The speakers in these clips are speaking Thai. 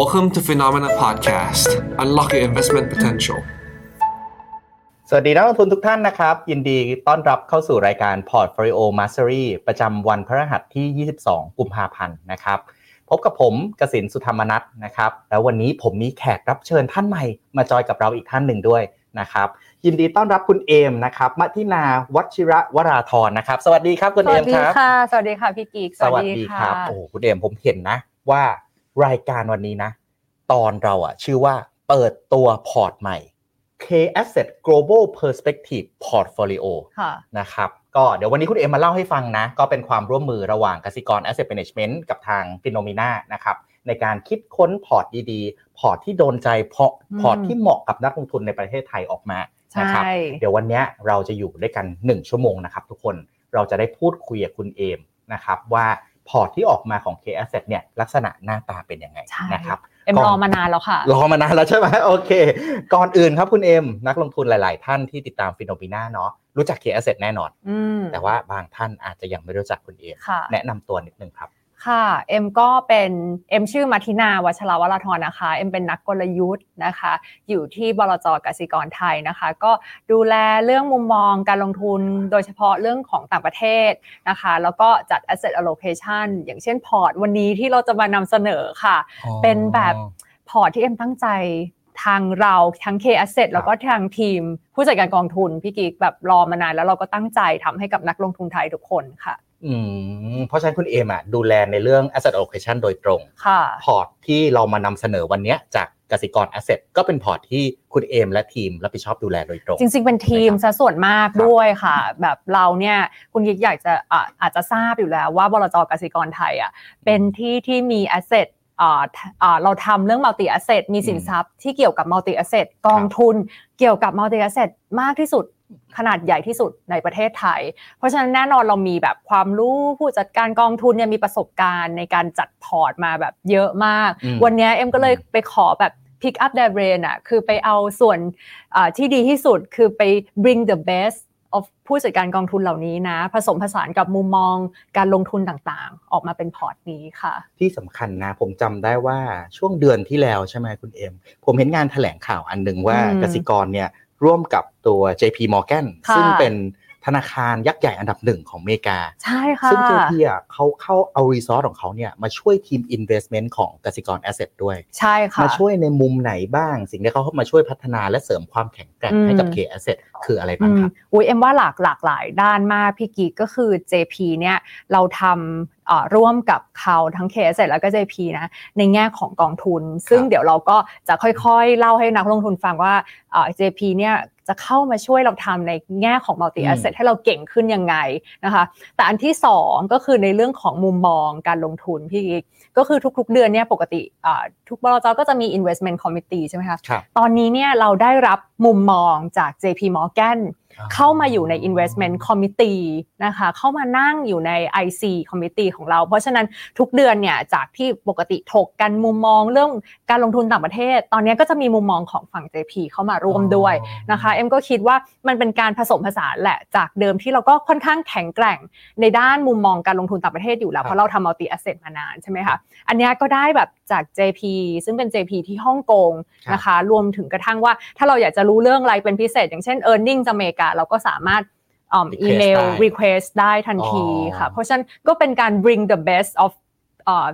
Welcome to Phenomena Podcast. Unlock your investment potential. สวัสดีนักลงทุนทุกท่านนะครับ ยินดีต้อนรับเข้าสู่รายการ Portfolio Mastery ประจำวันพฤหัสที่ 22 กุมภาพันธ์นะครับ พบกับผมกสินสุธรรมนัทนะครับ แล้ววันนี้ผมมีแขกรับเชิญท่านใหม่มาจอยกับเราอีกท่านหนึ่งด้วยนะครับ ยินดีต้อนรับคุณเอมนะครับมัทินาวัชิระวราธรนะครับ สวัสดีครับคุณสเอวัมสดีครับค่ะ สวัสดีค่ะพี่กีกสวัสดีครับ โอ้โหคุณเอมผมเห็นนะว่า รายการวันนี้นะ ตอนเราอะชื่อว่าเปิดตัวพอร์ตใหม่ K Asset Global Perspective Portfolio ค่ะนะครับก็เดี๋ยววันนี้คุณเอมมาเล่าให้ฟังนะ ก็เป็นความร่วมมือระหว่างกสิกร Asset Management กับทาง p h e n o m e n a นะครับในการคิดค้นพอร์ตดีๆ พอร์ตที่โดนใจเพราะอืมพอร์ตที่เหมาะกับนักลงทุนในประเทศไทยออกมาใช่นะครับเดี๋ยววันเนี้ยเราจะอยู่ด้วยกัน 1 ชั่วโมงนะครับทุกคนเราจะได้พูดคุยกับคุณเอมนะครับว่า พอร์ตที่ออกมาของ K Asset เนี่ยลักษณะหน้าตาเป็นยังไงใช่นะครับเอ็มก่อนรอมานานแล้วค่ะ รอมานานแล้วใช่ไหมโอเค ก่อนอื่นครับคุณเอมนักลงทุนหลาย ๆ ท่านที่ติดตาม FINNOMENA เนาะรู้จัก K Asset แน่นอนอืมแต่ว่าบางท่านอาจจะยังไม่รู้จักคุณเอมค่ะแนะนำตัวนิดนึงครับ ค่ะ เอ็มก็เป็นเอ็มชื่อมาทินาวัชรวราธรนะคะ เอ็มเป็นนักกลยุทธ์นะคะ อยู่ที่บลจกสิกรไทยนะคะ ก็ดูแลเรื่องมุมมองการลงทุนโดยเฉพาะเรื่องของต่างประเทศนะคะ แล้วก็จัด asset allocation อย่างเช่นพอร์ต วันนี้ที่เราจะมานำเสนอค่ะ เป็นแบบพอร์ตที่เอ็มตั้งใจทางเราทั้ง K Asset แล้วก็ทางทีม ผู้จัดการกองทุนพี่กิ๊กแบบรอมานานแล้วเราก็ตั้งใจทำให้กับนักลงทุนไทยทุกคนค่ะ อืมเพราะฉะนั้นคุณเอมอะดูแลในเรื่อง asset allocation โดยตรง ค่ะ พอร์ตที่เรามานำเสนอวันเนี้ยจากกสิกร Asset ก็เป็นพอร์ตที่คุณเอมและทีมรับผิดชอบดูแลโดยตรง จริงๆ เป็นทีมนะครับซะส่วนมากครับด้วยค่ะ แบบเราเนี่ยคุณกิ๊กอยากจะอะอาจจะทราบอยู่แล้วว่าบลจกสิกรไทยอะเป็นที่ที่มี asset อ่าอ่าเราทำเรื่อง multi asset มีสินทรัพย์ที่เกี่ยวกับ multi asset กองทุนเกี่ยวกับ multi asset มากที่สุด ขนาดใหญ่ที่สุดในประเทศไทย เพราะฉะนั้นแน่นอนเรามีแบบความรู้ผู้จัดการกองทุนเนี่ยมีประสบการณ์ในการจัดพอร์ตมาแบบเยอะมากอืมวันเนี้ยเอ็มก็เลยไปขอแบบ pick up their brain อะคือไปเอาส่วนอ่าที่ดีที่สุดคือไป bring the best of ผู้จัดการกองทุนเหล่านี้นะ ผสมผสานกับมุมมองการลงทุนต่างๆ ออกมาเป็นพอร์ตนี้ค่ะ ที่สำคัญนะ ผมจำได้ว่าช่วงเดือนที่แล้วใช่ไหมคุณเอ็ม ผมเห็นงานแถลงข่าวอันหนึ่งว่าอืมกสิกรเนี่ย ร่วมกับตัว JP Morgan ค่ะซึ่งเป็นธนาคารยักษ์ใหญ่อันดับหนึ่งของอเมริกา ใช่ค่ะ ซึ่ง JP อะเขาเข้าเอา resource ของเขาเนี่ยมาช่วยทีม investment ของกสิกร Asset ด้วย ใช่ค่ะ มาช่วยในมุมไหนบ้าง สิ่งที่เขาเข้ามาช่วยพัฒนาและเสริมความแข็งแกร่งอืมให้กับ K Asset คืออะไรอืบ้างมครับอุ้ยเอ็มว่าหลากหลากหลายด้านมากพี่กีก็คือ JP เนี่ยเราทำเอ่อ ร่วมกับเขาทั้ง k s แล้วก็ JP นะในแง่ของกองทุน ซึ่งเดี๋ยวเราก็จะค่อยๆ เล่าให้นักลงทุนฟังว่าเอ่อ JP เนี่ยจะเข้ามาช่วยเราทำในแง่ของ multi asset ให้เราเก่งขึ้นยังไงนะคะแต่อันที่สองก็คือในเรื่องของมุมมองการลงทุนพี่กิ๊กก็คือทุกๆ เดือนเนี่ยปกติอ่าทุกบลจก็จะมี investment committee ใช่ไหมคะครับตอนนี้เนี่ยเราได้รับมุมมองจาก JP Morgan เข้ามาอยู่ใน investment committee นะคะเข้ามานั่งอยู่ใน IC committee ของเรา เพราะฉะนั้นทุกเดือนเนี่ยจากที่ปกติถกกันมุมมองเรื่องการลงทุนต่างประเทศ ตอนนี้ก็จะมีมุมมองของฝั่ง JP เข้ามาร่วมด้วยนะคะเอ็มก็คิดว่ามันเป็นการผสมผสานแหละจากเดิมที่เราก็ค่อนข้างแข็งแกร่งในด้านมุมมองการลงทุนต่างประเทศอยู่แล้วครับเพราะเราทำ multi asset มานานใช่ไหมคะอันเนี้ยก็ได้แบบจาก JP ซึ่งเป็น JP ที่ฮ่องกงครับนะคะ รวมถึงกระทั่งว่า ถ้าเราอยากจะรู้เรื่องอะไรเป็นพิเศษ อย่างเช่น e a r n i n g อเมริกา เราก็สามารถอืม Request อีเมลได้ request ได้ทันทีอ๋อค่ะ เพราะฉะนั้นก็เป็นการ bring the best of เอ่อ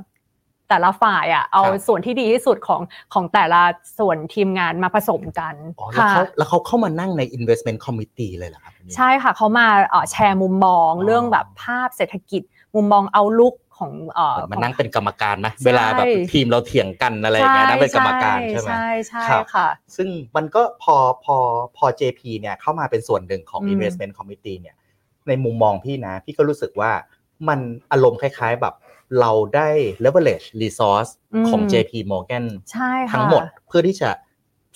แต่ละฝ่ายอะเอาครับส่วนที่ดีที่สุดของของแต่ละส่วนทีมงานมาผสมกันอ๋อแล้วค่ะเขาแล้วเขาเข้ามานั่งใน investment committee เลยเหรอครับ ใช่ค่ะเขามาเอ่อแชร์มุมมองอ๋อเรื่องแบบภาพเศรษฐกิจ มุมมองเอาลุก ของเอ่อเหมือนมานั่งเป็นกรรมการไหมใช่เวลาแบบทีมเราเถียงกันอะไรอย่างเงี้ยนั่งเป็นกรรมการใช่ไหมใช่ใช่ครับค่ะ ซึ่งมันก็พอพอพอ JP เนี่ยเข้ามาเป็นส่วนหนึ่งของอืม investment committee เนี่ยในมุมมองพี่นะ พี่ก็รู้สึกว่ามันอารมณ์คล้ายๆแบบเราได้ leverage resource ของ JP Morgan ใช่ค่ะทั้งหมดเพื่อที่จะ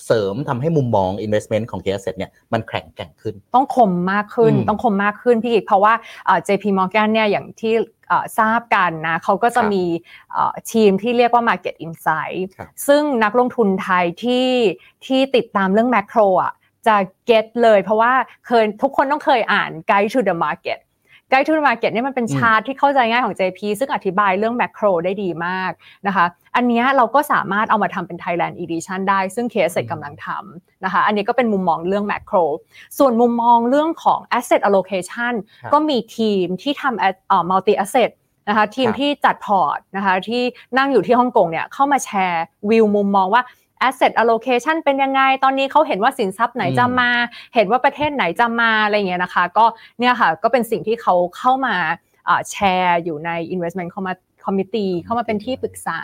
เสริมทำให้มุมมอง investment ของ K Asset เนี่ยมันแข็งแกร่งขึ้น ต้องคมมากขึ้นอืมต้องคมมากขึ้นพี่กิ๊กเพราะว่าเอ่อ JP Morgan เนี่ยอย่างที่เอ่อทราบกันนะเขาก็จะครับมีเอ่อทีมที่เรียกว่า Market Insight ครับซึ่งนักลงทุนไทยที่ที่ติดตามเรื่อง macro อะจะ get เลยเพราะว่าเคยทุกคนต้องเคยอ่าน Guide to the Market Guide to Market เนี่ยมันเป็นอืมชาร์ตที่เข้าใจง่ายของ JP ซึ่งอธิบายเรื่องแม c โ o ได้ดีมากนะคะ อันเนี้ยเราก็สามารถเอามาทำเป็น Thailand Edition ได้ ซึ่ง K Asset อืมกำลังทำนะคะ อันนี้ก็เป็นมุมมองเรื่องแม c โ o ส่วนมุมมองเรื่องของ asset allocation ครับก็มีทีมที่ทำ at- เอ่อ multi asset นะคะทีมครับที่จัดพอร์ตนะคะที่นั่งอยู่ที่ฮ่องกงเนี่ยเข้ามาแชร์วิวมุมมองว่า asset allocation เป็นยังไง ตอนนี้เขาเห็นว่าสินทรัพย์ไหนจะมา เห็นว่าประเทศไหนจะมาอะไรอย่างเงี้ยนะคะ ก็เนี่ยค่ะก็เป็นสิ่งที่เขาเข้ามาอ่าแชร์อยู่ใน investment committee เข้ามาเป็นที่ปรึกษา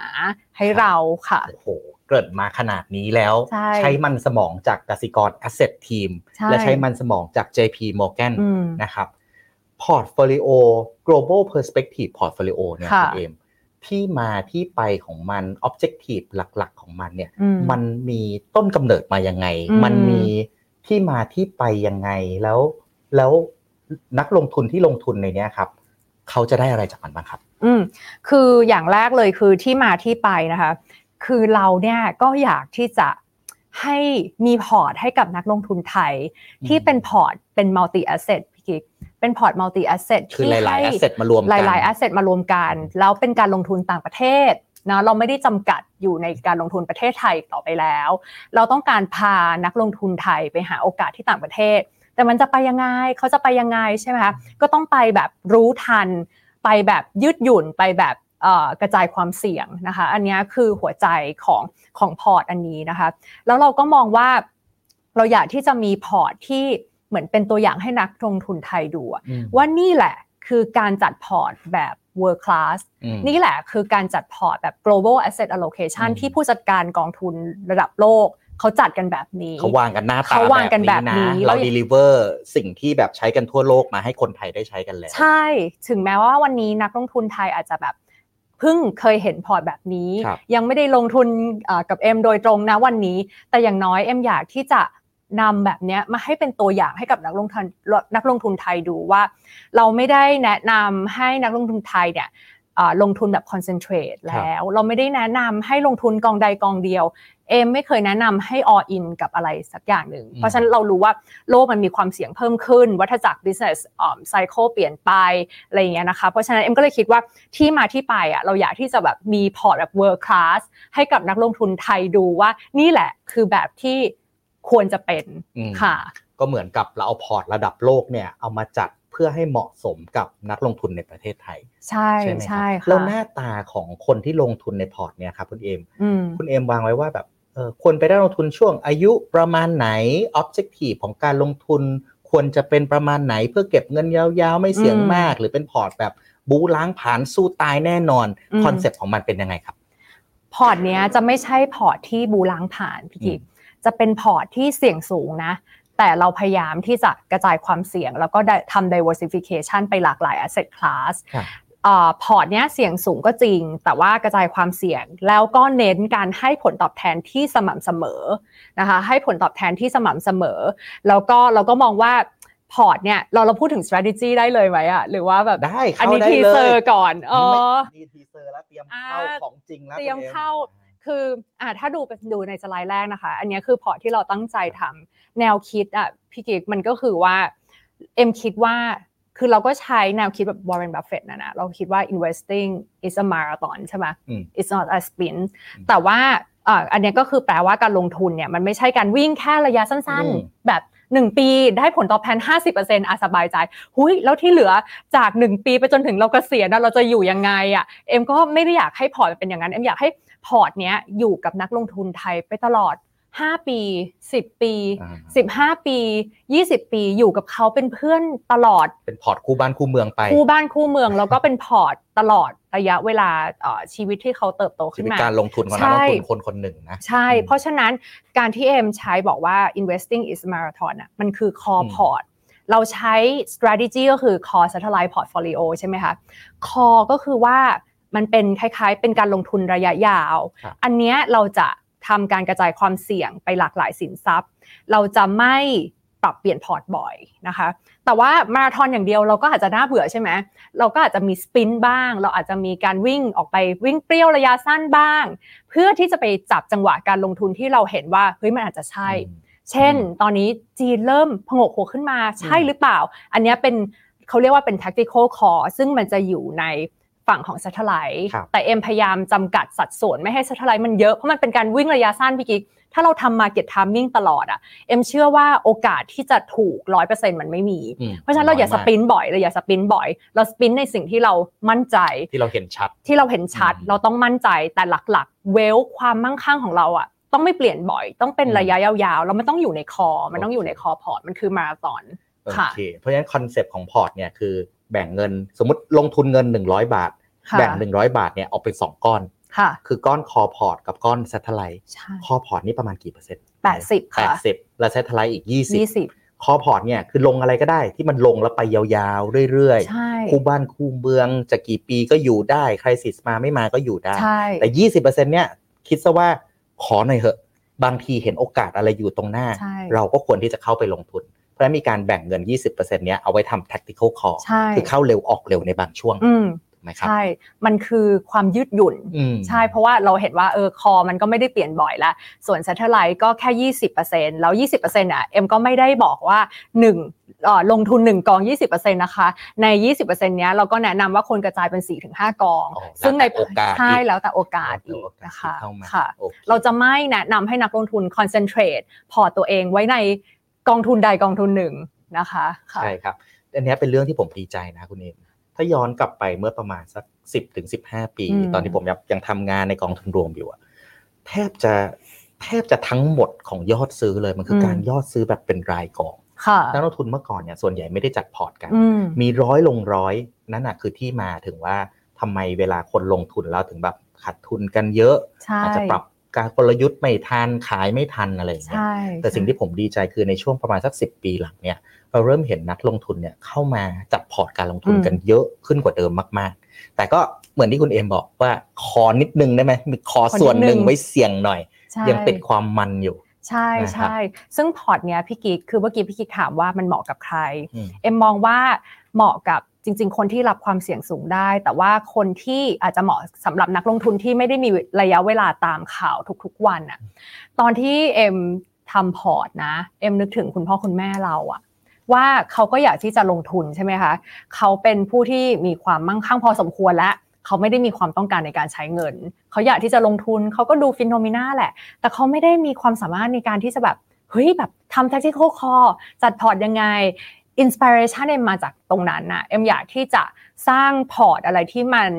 ให้เราค่ะโอ้โหเกิดมาขนาดนี้แล้ว ใช่ใช้มันสมองจากกสิกร Asset Team ใช่และใช้มันสมองจาก JP Morgan อืมนะครับ Portfolio Global Perspective Portfolio เนี่ยค่ะคุณเอม ที่มาที่ไปของมัน Objective หลักๆของมันเนี่ยอืมมันมีต้นกำเนิดมายังไงอืมมันมีที่มาที่ไปยังไงแล้วแล้วนักลงทุนที่ลงทุนในเนี้ยครับ เขาจะได้อะไรจากมันบ้างครับ อืมคืออย่างแรกเลยคือที่มาที่ไปนะคะ คือเราเนี่ยก็อยากที่จะให้มีพอร์ตให้กับนักลงทุนไทยอืมที่เป็นพอร์ตเป็น multi asset พี่กิ๊กเป็นพอร์ต multi asset คือที่หลายๆให้ asset มารวมกันหลายๆ asset มารวมกัน แล้วเป็นการลงทุนต่างประเทศนะเราไม่ได้จำกัดอยู่ในการลงทุนประเทศไทยต่อไปแล้ว เราต้องการพานักลงทุนไทยไปหาโอกาสที่ต่างประเทศ แต่มันจะไปยังไงเขาจะไปยังไงใช่ไหมคะก็ต้องไปแบบรู้ทัน ไปแบบยืดหยุ่นไปแบบเอ่อกระจายความเสี่ยงนะคะ อันเนี้ยคือหัวใจของของพอร์ตอันนี้นะคะ แล้วเราก็มองว่าเราอยากที่จะมีพอร์ตที่ เหมือนเป็นตัวอย่างให้นักลงทุนไทยดูอะอืมว่านี่แหละคือการจัดพอร์ตแบบ world class อืมนี่แหละคือการจัดพอร์ตแบบ global asset allocation อืมที่ผู้จัดการกองทุนระดับโลกเขาจัดกันแบบนี้เขาวางกันหน้าตาเขาวางกันแบบนี้นะแล้เราวด e ลิเวอร์สิ่งที่แบบใช้กันทั่วโลกมาให้คนไทยได้ใช้กันแล้ว ใช่ ถึงแม้ว่าวันนี้นักลงทุนไทยอาจจะแบบเพิ่งเคยเห็นพอร์ตแบบนี้ครับยังไม่ได้ลงทุนเอ่อกับเอ็มโดยตรงนะวันนี้ แต่อย่างน้อยเอ็มอยากที่จะ นำแบบเนี้ยมาให้เป็นตัวอย่างให้กับนักลงทุนนักลงทุนไทยดูว่า เราไม่ได้แนะนำให้นักลงทุนไทยเนี่ยเอ่อลงทุนแบบ concentrate แล้ว เราไม่ได้แนะนำให้ลงทุนกองใดกองเดียว เอมไม่เคยแนะนำให้ all in กับอะไรสักอย่างหนึ่งอืมเพราะฉะนั้นเรารู้ว่าโลกมันมีความเสี่ยงเพิ่มขึ้น วัฏจักร business อ่า cycle เปลี่ยนไปอะไรอย่างเงี้ยนะคะ เพราะฉะนั้นเอ็มก็เลยคิดว่าที่มาที่ไปอะเราอยากที่จะแบบมีพอร์ตแบบ world class ให้กับนักลงทุนไทยดูว่านี่แหละคือแบบที่ ควรจะเป็นอืมค่ะ ก็เหมือนกับเราเอาพอร์ตระดับโลกเนี่ยเอามาจัดเพื่อให้เหมาะสมกับนักลงทุนในประเทศไทย ใช่ใช่ไหมครับใช่ค่ะแล้วหน้าตาของคนที่ลงทุนในพอร์ตเนี่ยครับคุณเอมอืมคุณเอมวางไว้ว่าแบบเออควรไปได้ลงทุนช่วงอายุประมาณไหน Objective ของการลงทุนควรจะเป็นประมาณไหนเพื่อเก็บเงินยาวๆ ไม่เสี่ยงอืมมาก หรือเป็นพอร์ตแบบบู๊ล้างผลาญสู้ตายแน่นอนอืมคอนเซปต์ของมันเป็นยังไงครับ พอร์ตเนี้ยจะไม่ใช่พอร์ตที่บู๊ล้างผลาญพี่กิ๊ก จะเป็นพอร์ตที่เสี่ยงสูงนะ แต่เราพยายามที่จะกระจายความเสี่ยง แล้วก็ได้ทำ diversification ไปหลากหลาย asset class ครับเอ่อพอร์ตเนี้ยเสี่ยงสูงก็จริง แต่ว่ากระจายความเสี่ยง แล้วก็เน้นการให้ผลตอบแทนที่สม่ำเสมอนะคะให้ผลตอบแทนที่สม่ำเสมอ แล้วก็เราก็มองว่าพอร์ตเนี่ยเราเราพูดถึง strategy ได้เลยไหมอะหรือว่าแบบได้อันเข้านี้ได้ teaser ก่อนอ๋อนี่ teaser แล้วเตรียมเข้าอ่าของจริงแล้วเตรียมคุณอเข้า คืออ่าถ้าดูไปดูในสไลด์แรกนะคะ อันเนี้ยคือพอร์ตที่เราตั้งใจทำแนวคิดอะพี่กิ๊กมันก็คือว่าเอ็มคิดว่าคือเราก็ใช้แนวคิดแบบ Warren Buffett นะนะเราคิดว่า investing is a marathon ใช่ไหมอืม it's not a sprint แต่ว่าอ่าอันเนี้ยก็คือแปลว่าการลงทุนเนี่ยมันไม่ใช่การวิ่งแค่ระยะสั้นอืมๆแบบ 1 ปีได้ผลตอบแทน 50%อาสบายใจ หุยแล้วที่เหลือจาก 1 ปีไปจนถึงเราเกษียณนะเราจะอยู่ยังไงอะเอ็มก็ไม่ได้อยากให้พอร์ตมันเป็นอย่างนั้น เอ็มอยากให้ พอร์ตเนี้ยอยู่กับนักลงทุนไทยไปตลอด 5 ปี 10 ปีอ่า15 ปี 20 ปีอยู่กับเขาเป็นเพื่อนตลอด เป็นพอร์ตคู่บ้านคู่เมืองไปคู่บ้านคู่เมืองแล้วก็เป็นพอร์ตตลอดระยะเวลาเอ่อชีวิตที่เขาเติบโตชีขึ้นวิตมาการลงทุนของนักลงทุนใช่คนคนหนึ่งนะใช่อืมเพราะฉะนั้นการที่เอ็มใช้บอกว่า investing is marathon อะมันคือ core อืม port เราใช้ strategy ก็คือ core satellite portfolio ใช่ไหมคะ core ก็คือว่า มันเป็นคล้ายๆ เป็นการลงทุนระยะยาวครับอันเนี้ยเราจะทำการกระจายความเสี่ยงไปหลากหลายสินทรัพย์ เราจะไม่ปรับเปลี่ยนพอร์ตบ่อยนะคะ แต่ว่ามาราธอนอย่างเดียวเราก็อาจจะน่าเบื่อใช่ไหม เราก็อาจจะมีสปรินต์บ้าง เราอาจจะมีการวิ่งออกไปวิ่งเปรี้ยวระยะสั้นบ้าง เพื่อที่จะไปจับจังหวะการลงทุนที่เราเห็นว่าเฮ้ยมันอาจจะใช่อืมเช่นอืมตอนนี้จีนเริ่มผงกหัวขึ้นมาใช่อืมหรือเปล่า อันเนี้ยเป็นเขาเรียกว่าเป็น tactical call ซึ่งมันจะอยู่ใน ฝั่งของ satellite ครับแต่เอ็มพยายามจำกัดสัดส่วนไม่ให้ satellite มันเยอะ เพราะมันเป็นการวิ่งระยะสั้นพี่กิ๊กถ้าเราทำ market timing ตลอดอะเอ็มเชื่อว่าโอกาสที่จะถูก100%มันไม่มีอืมเพราะฉะนั้นเราอย่า sprint บ่อยเราอย่า sprint บ่อย เรา sprint ในสิ่งที่เรามั่นใจที่เราเห็นชัด ที่เราเห็นชัดอืมเราต้องมั่นใจแต่หลักๆ wealth ความมั่งคั่งของเราอะต้องไม่เปลี่ยนบ่อย ต้องเป็นอืมระยะยาวๆแล้วมันต้องอยู่ในคอ มันต้องอยู่ในคอพอร์ตมันคือมาราธอนโอค่ะเคเพราะฉะนั้นคอนเซปต์ของพอร์ตเนี่ยคือแบ่งเงินสมมติลงทุนเงิน 100 บาทค่ะ แบ่ง 100 บาทเนี่ยออกเป็น 2 ก้อนค่ะ คือก้อน core พอร์ตกับก้อน satellite ใช่ core พอร์ตนี่ประมาณกี่เปอร์เซ็นต์แปดสิบค่ะแปดสิบแล้ว satellite อีกยี่20สิบ core พอร์ตเนี่ยคือลงอะไรก็ได้ที่มันลงแล้วไปยาวๆ เรื่อยใช่ๆคู่บ้านคู่เมืองจะกี่ปีก็อยู่ได้ crisis มาไม่มาก็อยู่ได้ใช่แต่20%เนี่ยคิดซะว่าขอหน่อยเหอะ บางทีเห็นโอกาสอะไรอยู่ตรงหน้าใช่เราก็ควรที่จะเข้าไปลงทุนเพราะฉะนั้นมีการแบ่งเงิน 20%เนี้ยเอาไว้ทำ tactical call ใช่คือเข้าเร็วออกเร็วในบางช่วง อืมถูกไหมครับใช่ มันคือความยืดหยุ่นอืมใช่เพราะว่าเราเห็นว่าเออคอมันก็ไม่ได้เปลี่ยนบ่อยละส่วน satellite ก็แค่ 20%แล้ว 20%อะเอ็มก็ไม่ได้บอกว่า1เอ่อลงทุน 1 กอง 20%นะคะใน 20%เนี้ยเราก็แนะนำว่าควรกระจายเป็น 4-5 กองอ๋อซึ่งในแล้วแต่โอกาสใช่อีกแล้วแต่โอกาสแล้วแต่อีกโอกาสนะคะที่เข้ามาค่ะโอเคเราจะไม่แนะนำให้นักลงทุน concentrate พอร์ตตัวเองไว้ในกองทุนใดกองทุนหนึ่งนะคะค่ะใช่ครับอันเนี้ยเป็นเรื่องที่ผมดีใจนะคุณเอม ถ้าย้อนกลับไปเมื่อประมาณสักสิบถึงสิบห้าปีอืมตอนที่ผมยังยังทำงานในกองทุนรวมอยู่อะแทบจะแทบจะทั้งหมดของยอดซื้อเลยมันคืออมการยอดซื้อแบบเป็นรายกองค่ะนักลงทุนเมื่อก่อนเนี่ยส่วนใหญ่ไม่ได้จัดพอร์ตกันอืมมีร้อยลงร้อยนั่นน่ะคือที่มาถึงว่าทำไมเวลาคนลงทุนแล้วถึงแบบขาดทุนกันเยอะใช่อาจจะปรับการกลยุทธ์ไม่ทันขายไม่ทันอะไรอย่างเงี้ยใช่แต่สิ่งที่ผมดีใจคือในช่วงประมาณสักสิบปีหลังเนี่ย เราเริ่มเห็นนักลงทุนเนี่ยเข้ามาจัดพอร์ตการลงทุนกันเยอะขึ้นกว่าเดิมมากๆ แต่ก็เหมือนที่คุณเอมบอกว่าขอนิดนึงได้ไหมมีขอส่วนหนึ่งไว้เสี่ยงหน่อยใช่ยังติดความมันอยู่ใช่นะครับใช่ซึ่งพอร์ตเนี้ยพี่กิ๊กคือเมื่อกี้พี่กิ๊กถามว่ามันเหมาะกับใครอืมเอ็มมองว่าเหมาะกับจริง ๆ คนที่รับความเสี่ยงสูงได้ แต่ว่าคนที่อาจจะเหมาะสำหรับนักลงทุนที่ไม่ได้มีระยะเวลาตามข่าวทุกๆวันอะตอนที่เอ็มทำพอร์ตนะ เอ็มนึกถึงคุณพ่อคุณแม่เราอะ ว่าเขาก็อยากที่จะลงทุนใช่ไหมคะเขาเป็นผู้ที่มีความมั่งคั่งพอสมควรแล้วเขาไม่ได้มีความต้องการในการใช้เงิน เขาอยากที่จะลงทุนเขาก็ดู Finnomena แหละ แต่เขาไม่ได้มีความสามารถในการที่จะแบบเฮ้ยแบบทำ tactical call จัดพอร์ตยังไง inspiration เอ็มมาจากตรงนั้นนะเอ็มอยากที่จะสร้างพอร์ตอะไรที่มัน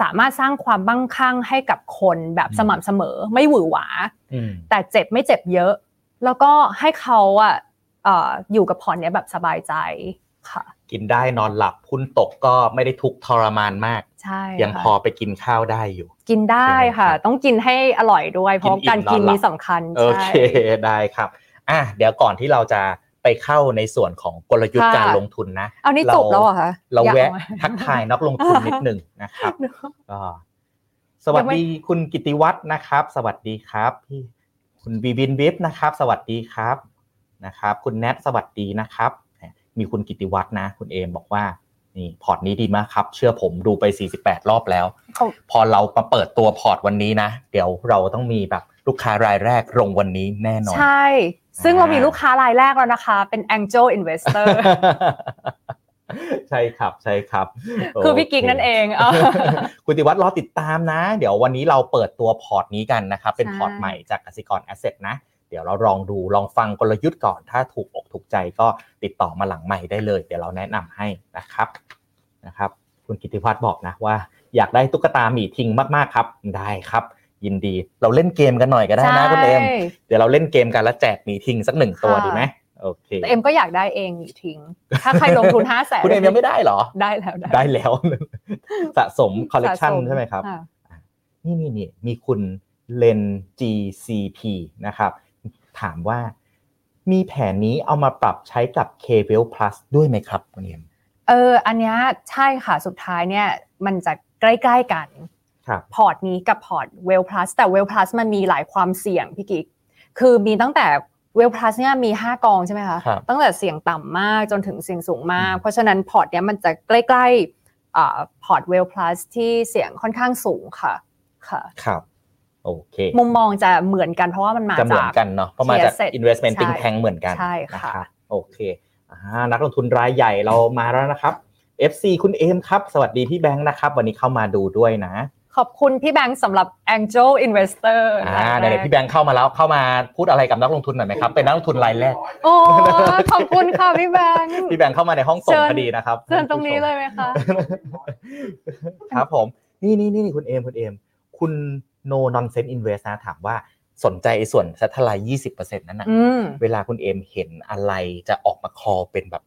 สามารถสร้างความมั่งคั่งให้กับคนแบบสม่ำเสมอไม่หวือหวาอืมแต่เจ็บไม่เจ็บเยอะ แล้วก็ให้เขาอะเอ่ออยู่กับพอร์ตเนี้ยแบบสบายใจค่ะ กินได้นอนหลับหุ้นตกก็ไม่ได้ทุกข์ทรมานมากใช่ยังค่ะพอไปกินข้าวได้อยู่ กินได้ค่ะใช่ไหมครับต้องกินให้อร่อยด้วยเพราะกินอิ่มการกินนอนหลับนี้สำคัญโอเคใช่ได้ครับอะเดี๋ยวก่อนที่เราจะไปเข้าในส่วนของกลยุทธ์ค่ะการลงทุนนะเอานี่จบแล้วเหรอคะเราอยกแวะอมทักทายนักลงทุนนิดหนึ่งนะครับก็สวัสดีคุณกิติวัฒน์นะครับ สวัสดีครับพี่คุณบีบินวิฟนะครับ สวัสดีครับ นะครับ คุณแนทสวัสดีนะครับ มีคุณกิติวัฒน์นะ คุณเอมบอกว่านี่พอร์ตนี้ดีมากครับ เชื่อผมดูไป 48 รอบแล้วเขาพอเรามาเปิดตัวพอร์ตวันนี้นะ เดี๋ยวเราต้องมีแบบลูกค้ารายแรกลงวันนี้แน่นอน ใช่ ซึ่งอ่าเรามีลูกค้ารายแรกแล้วนะคะ เป็น Angel Investor ใช่ครับใช่ครับ คือพี่กิ๊กนั่นเองเออคุณติวัฒน์รอติดตามนะ เดี๋ยววันนี้เราเปิดตัวพอร์ตนี้กันนะครับ เป็นใช่พอร์ตใหม่จากกสิกร Asset นะ เดี๋ยวเราลองดูลองฟังกลยุทธ์ก่อน ถ้าถูกอกถูกใจก็ติดต่อมาหลังไมค์ได้เลย เดี๋ยวเราแนะนำให้นะครับนะครับ คุณกิติวัฒน์บอกนะว่า อยากได้ตุ๊กตาหมีทิงมากๆครับได้ครับยินดีเราเล่นเกมกันหน่อยก็ได้นะคุณเอ็มใช่เดี๋ยวเราเล่นเกมกันแล้วแจกหมีทิงสักหนึ่งตัวค่ะดีไหมโอเคแต่เอ็มก็อยากได้เองหมีทิง ถ้าใครลงทุนห้าแสนคุณเอ็มยังไม่ได้เหรอ ได้แล้วได้ได้แล้ว สะสมคอลเลกชันสะสใช่ไหมครับะนี่นี่นี่มีคุณเลน GCP นะครับ ถามว่า มีแผนนี้เอามาปรับใช้กับ K Wealth Plus ด้วยไหมครับคุณเอ็มเอออันเนี้ยใช่ค่ะสุดท้ายเนี่ยมันจะใกล้ๆกันครับพอร์ตนี้กับพอร์ต Well Plus แต่ Well Plus มันมีหลายความเสี่ยงพี่กิ๊กคือมีตั้งแต่ Well Plus เนี่ยมี 5 กองใช่ไหมคะครับตั้งแต่เสี่ยงต่ำมากจนถึงเสี่ยงสูงมากอืมเพราะฉะนั้นพอร์ตเนี้ยมันจะใกล้ๆอ่าพอร์ต Well Plus ที่เสี่ยงค่อนข้างสูงค่ะค่ะครับ โอเค มุมมองจะเหมือนกันเพราะว่ามันมาจะเหมือจานกกันเนาะเพราะมาจาก Asset investment ใช่ think tank เหมือนกันใช่นะค่ะครับโอเคอ่านักลงทุนรายใหญ่เรามาแล้วนะครับ FC คุณเอมครับ สวัสดีพี่แบงค์นะครับ วันนี้เข้ามาดูด้วยนะ ขอบคุณพี่แบงค์สำหรับ Angel Investor อ่าเดี๋ยวพี่แบงค์เข้ามาแล้วเข้ามาพูดอะไรกับนักลงทุนหน่อยไหมครับ เป็นนักลงทุนรายแรก โอ้ขอบคุณค่ะพี่แบงค์พี่แบงค์เข้ามาในห้องส่งเชิญพอดีนะครับเชิญตรงนี้เลยไหมคะครับผม นี่นี่นี่คุณเอมคุณเอม คุณ no nonsense invest นะถามว่าสนใจไอ้ส่วน satellite 20%นั้นนะอืมเวลาคุณเอมเห็นอะไรจะออกมา call เป็นแบบ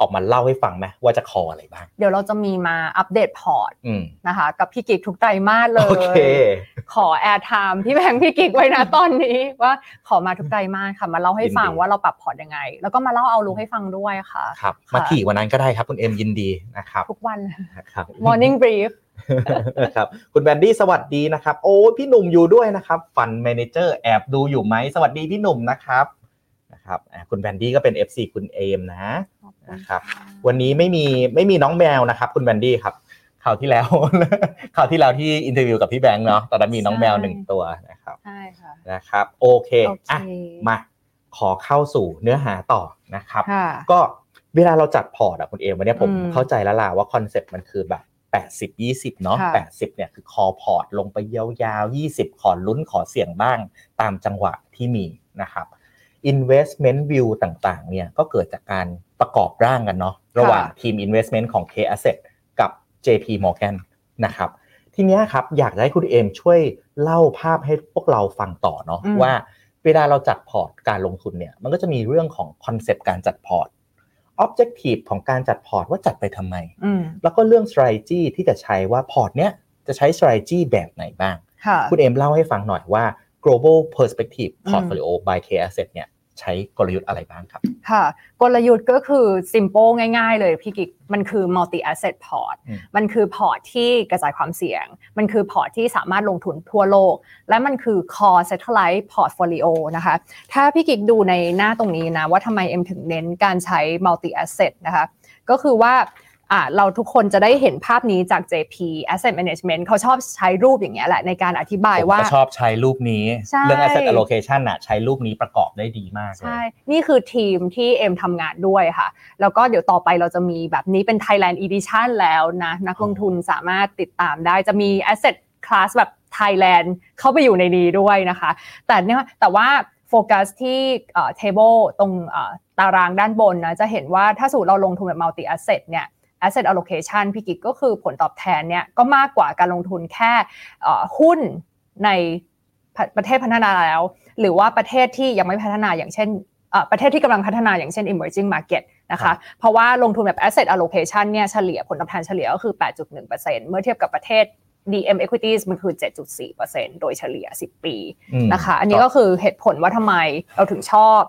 ออกมาเล่าให้ฟังไหมว่าจะ call อะไรบ้าง เดี๋ยวเราจะมีมาอัปเดตพอร์ตอืมนะคะ กับพี่กิ๊กทุกไตรมาสเลยโอเคขอ airtime พี่แบงค์พี่กิ๊กไว้นะตอนนี้ ว่าขอมาทุกไตรมาสค่ะมาเล่าให้ฟังยินดีว่าเราปรับพอร์ตยังไง แล้วก็มาเล่าเอารู้ให้ฟังด้วยค่ะครับค่ะมาถี่กวันนั้นก็ได้ครับคุณเอมยินดีนะครับทุกวันนะครับ Morning Brief ครับคุณแบนดี้สวัสดีนะครับ โอ้พี่หนุ่มอยู่ด้วยนะครับ fund manager แอบดูอยู่ไหมสวัสดีพี่หนุ่มนะครับนะครับอ่าคุณแบนดี้ก็เป็น FC คุณเอมนะนะครับ วันนี้ไม่มีไม่มีน้องแมวนะครับ คุณแบนดี้ครับข่าวที่แล้วข่าวที่แล้วที่ interview กับพี่แบงค์เนาะตอนนั้นมีน้องแมวใช่หนึ่งตัวนะครับใช่ค่ะนะครับโอเคโอเคอะมาขอเข้าสู่เนื้อหาต่อนะครับค่ะก็เวลาเราจัดพอร์ตอะคุณเอมวันนี้ผมอืมเข้าใจแล้วล่ะว่าคอนเซ็ปต์มันคือแบบ 80 20เนาะค่ะ80เนี่ยคือ core port ลงไปยาวๆ 20 ขอลุ้นขอเสี่ยงบ้างตามจังหวะที่มีนะครับ investment view ต่างๆเนี่ยก็เกิดจากการประกอบร่างกันเนาะระหว่างทีม investment ของ K Asset กับ JP Morgan นะครับทีเนี้ยครับอยากจะให้คุณเอมช่วยเล่าภาพให้พวกเราฟังต่อเนาะอืมว่าเวลาเราจัดพอร์ตการลงทุนเนี่ยมันก็จะมีเรื่องของคอนเซปต์การจัดพอร์ต objective ของการจัดพอร์ตว่าจัดไปทำไมอืมแล้วก็เรื่อง strategy ที่จะใช้ว่าพอร์ตเนี้ยจะใช้ strategy แบบไหนบ้างค่ะคุณเอมเล่าให้ฟังหน่อยว่า global perspective อืม portfolio by K Asset เนี่ย ใช้กลยุทธ์อะไรบ้างครับ ค่ะ กลยุทธ์ก็คือ simple ง่ายๆ เลยพี่กิกมันคือ multi asset port อืมมันคือพอร์ตที่กระจายความเสี่ยง มันคือพอร์ตที่สามารถลงทุนทั่วโลก และมันคือ core satellite portfolio นะคะ ถ้าพี่กิกดูในหน้าตรงนี้นะ ว่าทำไมเอ็มถึงเน้นการใช้ multi asset นะคะ ก็คือว่า อะเราทุกคนจะได้เห็นภาพนี้จาก JP Asset Management เขาชอบใช้รูปอย่างเงี้ยแหละในการอธิบายผมว่าก็ชอบใช้รูปนี้ใช่เรื่อง asset allocation น่ะใช้รูปนี้ประกอบได้ดีมากเลยใช่ นี่คือทีมที่เอ็มทำงานด้วยค่ะ แล้วก็เดี๋ยวต่อไปเราจะมีแบบนี้เป็น Thailand Edition แล้วนะ นักลงทุนสามารถติดตามได้จะมี Asset Class แบบ Thailand เข้าไปอยู่ในนี้ด้วยนะคะ แต่เนี่ยแต่ว่าโฟกัสที่เอ่อ table ตรงเอ่อตารางด้านบนนะจะเห็นว่าถ้าสูตรเราลงทุนแบบ multi asset เนี่ย asset allocation พี่กิ๊กก็คือผลตอบแทนเนี่ยก็มากกว่าการลงทุนแค่เอ่อหุ้นในประประเทศพัฒนาแล้ว หรือว่าประเทศที่ยังไม่พัฒนาอย่างเช่นเอ่อประเทศที่กำลังพัฒนาอย่างเช่น emerging market นะครัคะบเพราะว่าลงทุนแบบ asset allocation เนี่ยเฉลี่ยผลตอบแทนเฉลี่ยก็คือ 8.1%เมื่อเทียบกับประเทศ DM equities มันคือ 7.4%โดยเฉลี่ย 10 ปีอืมนะคะ อันนี้ก็คือเหตุผลว่าทำไมเราถึงชอบ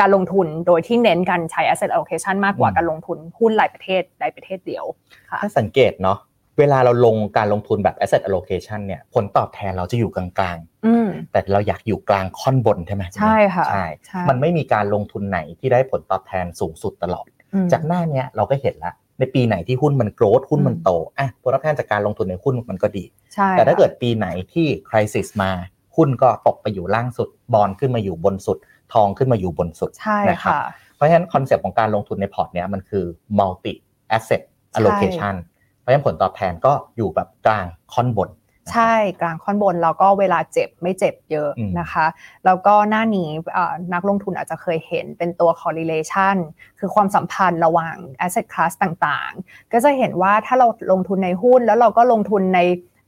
การลงทุนโดยที่เน้นการใช้ asset allocation มากกว่าอืมการลงทุนหุ้นรายประเทศใดประเทศเดียวค่ะถ้าสังเกตเนาะเวลาเราลงการลงทุนแบบ asset allocation เนี่ยผลตอบแทนเราจะอยู่กลางอืมๆแต่เราอยากอยู่กลางค่อนบนใช่ไหมใช่ค่ะใช่ใช่มันไม่มีการลงทุนไหนที่ได้ผลตอบแทนสูงสุดตลอดอืมจากหน้าเนี้ยเราก็เห็นละในปีไหนที่หุ้นมันโกรธหุ้นมันอืมโตอะผลตอบแทนจากการลงทุนในหุ้นมันก็ดีใช่แต่ถ้าค่ะเกิดปีไหนที่คริสิสมาหุ้นก็ตกไปอยู่ล่างสุดบอลขึ้นมาอยู่บนสุด ทองขึ้นมาอยู่บนสุดใช่นะครับค่ะเพราะฉะนั้นคอนเซปต์ของการลงทุนในพอร์ตเนี้ยมันคือ multi asset allocation เพราะฉะนั้นผลตอบแทนก็อยู่แบบกลางค่อนบนใช่กลางค่อนบนแล้วก็เวลาเจ็บไม่เจ็บเยอะอืมนะคะ แล้วก็หน้านี้เอ่อนักลงทุนอาจจะเคยเห็นเป็นตัว correlation คือความสัมพันธ์ระหว่าง asset class ต่างๆ ก็จะเห็นว่าถ้าเราลงทุนในหุ้นแล้วเราก็ลงทุนใน